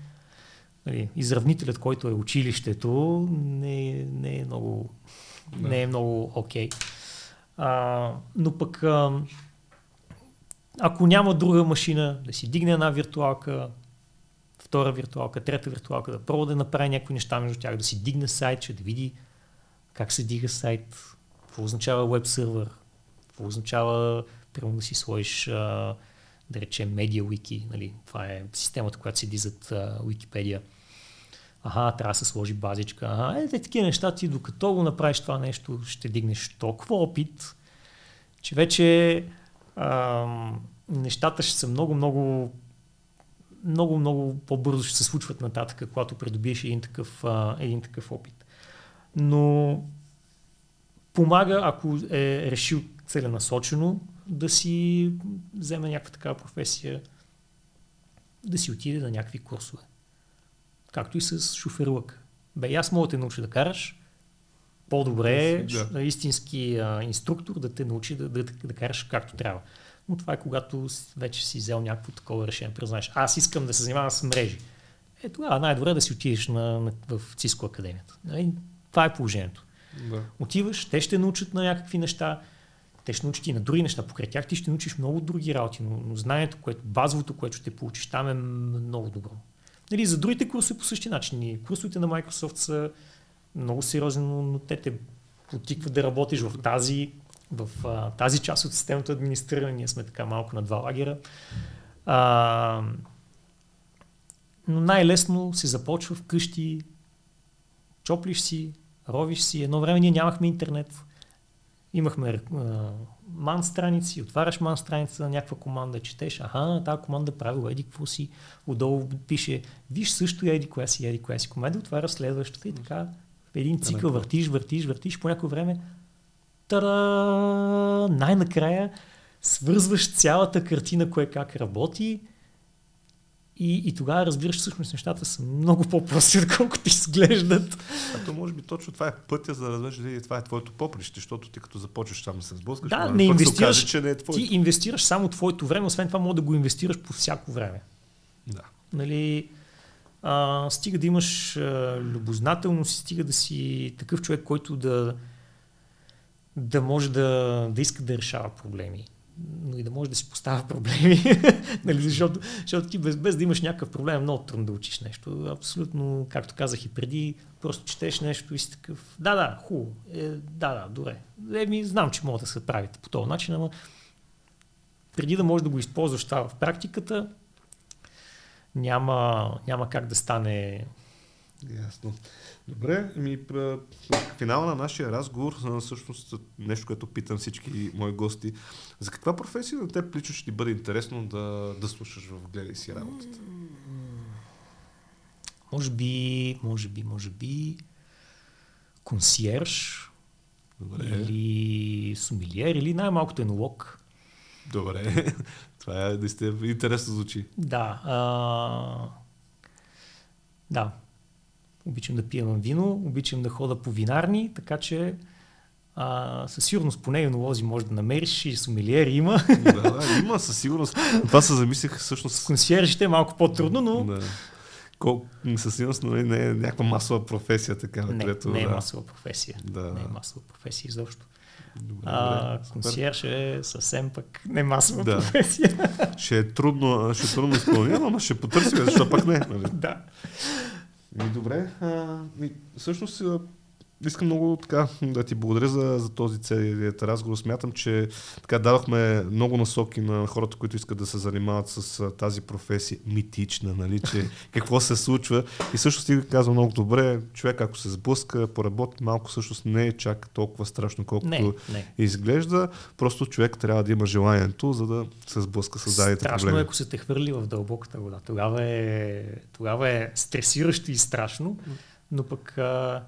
нали, изравнителят, който е училището, не, не е много да. не е много окей. Okay. А, но пък а, ако няма друга машина, да си дигне една виртуалка, втора виртуалка, трета виртуалка, да пробва да направи някакви неща между тях, да си дигне сайт, че да види как се дига сайт, какво означава веб сервер, какво означава, примерно да си сложиш, а, да речем, MediaWiki, нали, това е системата, която седи зад Wikipedia. Ага, трябва да се сложи базичка. Ага, е, е, такива неща ти, докато го направиш това нещо, ще дигнеш толкова опит, че вече а, нещата ще са много, много много, много по-бързо ще се случват нататък, когато придобиеш един такъв, а, един такъв опит. Но помага, ако е решил целенасочено да си вземе някаква такава професия, да си отиде на някакви курсове. Както и с шоферлък. Бе, аз мога да те науча да караш, по-добре е да. истински а, инструктор да те научи да, да, да караш както трябва но това е когато вече си взел някакво такова решение. Признаеш, аз искам да се занимавам с мрежи. Е, тогава най-добре да си отидеш на, на, в Cisco академията. Нали? Това е положението. Да. Отиваш, те ще научат на някакви неща, те ще научат и на други неща. Покрай тях ти ще научиш много други работи, но, но знанието, което, базовото, което ще получиш там е много добро. Нали, за другите курсове по същия начин. Курсовете на Microsoft са много сериозни, но, но те те потикват да работиш в тази в а, тази част от системата администриране. Ние сме така малко на два лагера. А, но най-лесно се започва вкъщи, чоплиш си, ровиш си. Едно време ние нямахме интернет. Имахме а, ман страници, отваряш ман страница някаква команда, четеш, аха, тази команда прави еди какво си, отдолу пише, виж също еди коя си, еди коя си команда, отваря следващата и така един цикъл въртиш, въртиш, въртиш, по някое време Тара! Най-накрая свързваш цялата картина, кое как работи и, и тогава разбираш, всъщност нещата са много по-прости, отколкото изглеждат. А то може би точно това е пътя, за да разбереш, дали това е твоето поприще, защото ти като започваш там да се сблъскаш, да, не инвестираш, окаже, че не е твоето. Ти инвестираш само твоето време, освен това може да го инвестираш по всяко време. Да. Нали, А, стига да имаш а, любознателност, стига да си такъв човек, който да, да може да, да иска да решава проблеми но и да може да си поставя проблеми, нали, защото, защото ти без, без да имаш някакъв проблем е много трудно да учиш нещо. Абсолютно, както казах и преди, просто четеш нещо и си такъв, да, да, хубаво, е, да, да, добре. Еми, знам, че мога да се правите по този начин, ама преди да можеш да го използваш това в практиката, няма, няма как да стане Ясно. Добре, ми в финала на нашия разговор, всъщност нещо, което питам всички мои гости, за каква професия на теб лично ще ти бъде интересно да, да слушаш в гледай си работата? Може би, може би, може би консьерж Добре. или сумилиер или най-малкото енолог. Добре, това е наистина интересно звучи. Да, а... да, обичам да пием вино, обичам да хода по винарни, така че а, със сигурност поне енолози може да намериш и сомелиери има. Да, да, има със сигурност. Това се замислих всъщност. С консьержите е малко по-трудно, но... Да. Кол... Със сигурност нали, не е някаква масова професия, така. Не, където, не е да. масова професия. Да. Не е масова професия изобщо. Добре, а, консьерж е съвсем пък не масова да. професия. Ще е трудно, ще е трудно изпълнявам, но ще потърсим, защо пак не. Нали? Да. Ми добре. А, ми, всъщност искам много така да ти благодаря за, за този целият разговор. Смятам, че така дадохме много насоки на хората, които искат да се занимават с тази професия митична, нали, че какво се случва. И също ти казва много добре, човек ако се сблъска, поработи малко, всъщност не е чак толкова страшно, колкото не, не. изглежда. Просто човек трябва да има желанието, за да се сблъска с дадените проблеми. Страшно е, ако се те хвърли в дълбоката вода. Тогава е, тогава е стресиращо и страшно, но пък а,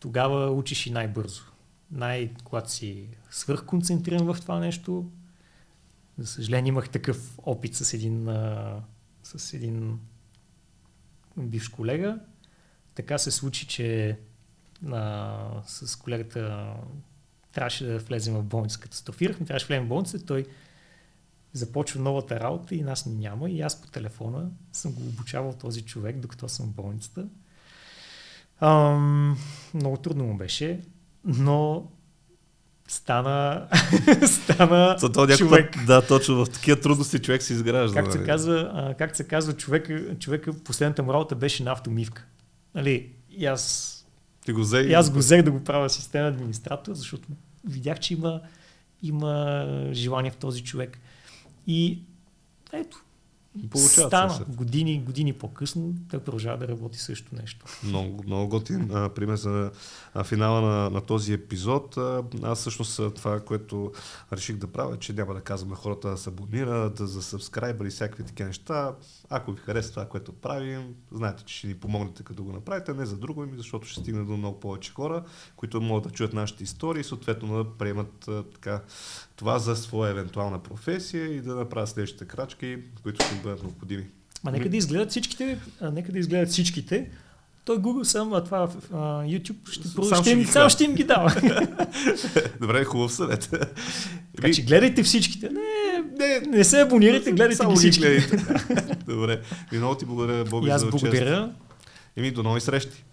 тогава учиш и най-бързо. Най- когато си свърхконцентриран в това нещо, за съжаление имах такъв опит с един, а, с един бивш колега. Така се случи, че а, с колегата трябваше да влезем в болница. Катастрофирахме, трябваше да влезем в болница. Той започва новата работа и нас няма. И аз по телефона съм го обучавал този човек, докато съм в болницата. Ам, много трудно му беше, но стана, стана То, то, човек. Път, да, точно в такива трудности човек се изгражда. Как се нали? казва, как се казва човек, човек, последната му работа беше на автомивка. Нали, и аз, Ти го взе, и аз го взех да го правя системен администратор, защото видях, че има, има желание в този човек. И ето, Получават Стана се. години, години по-късно, той продължава да работи също нещо. Много, много готин а, пример за а, финала на, на този епизод. А, аз всъщност това, което реших да правя, че няма да казвам на хората да се абонират, да за subscribe и всякакви такива неща. Ако ви харесва това, което правим, знаете, че ще ни помогнете като го направите, не за друго, ами защото ще стигне до много повече хора, които могат да чуят нашите истории и съответно да приемат а, така, това за своя евентуална професия и да направят следващите крачки, които ще им бъдат необходими. Ма нека да изгледат всичките, а, нека да изгледат всичките. Той Google сам, а това а, YouTube ще, сам ще, им, сам ще им ги дава. Добре, хубав съвет. Така че гледайте всичките. Не, не, не се абонирайте, гледайте Само ги всички. Добре. И много ти благодаря, Боби, за благодаря. И ми до нови срещи.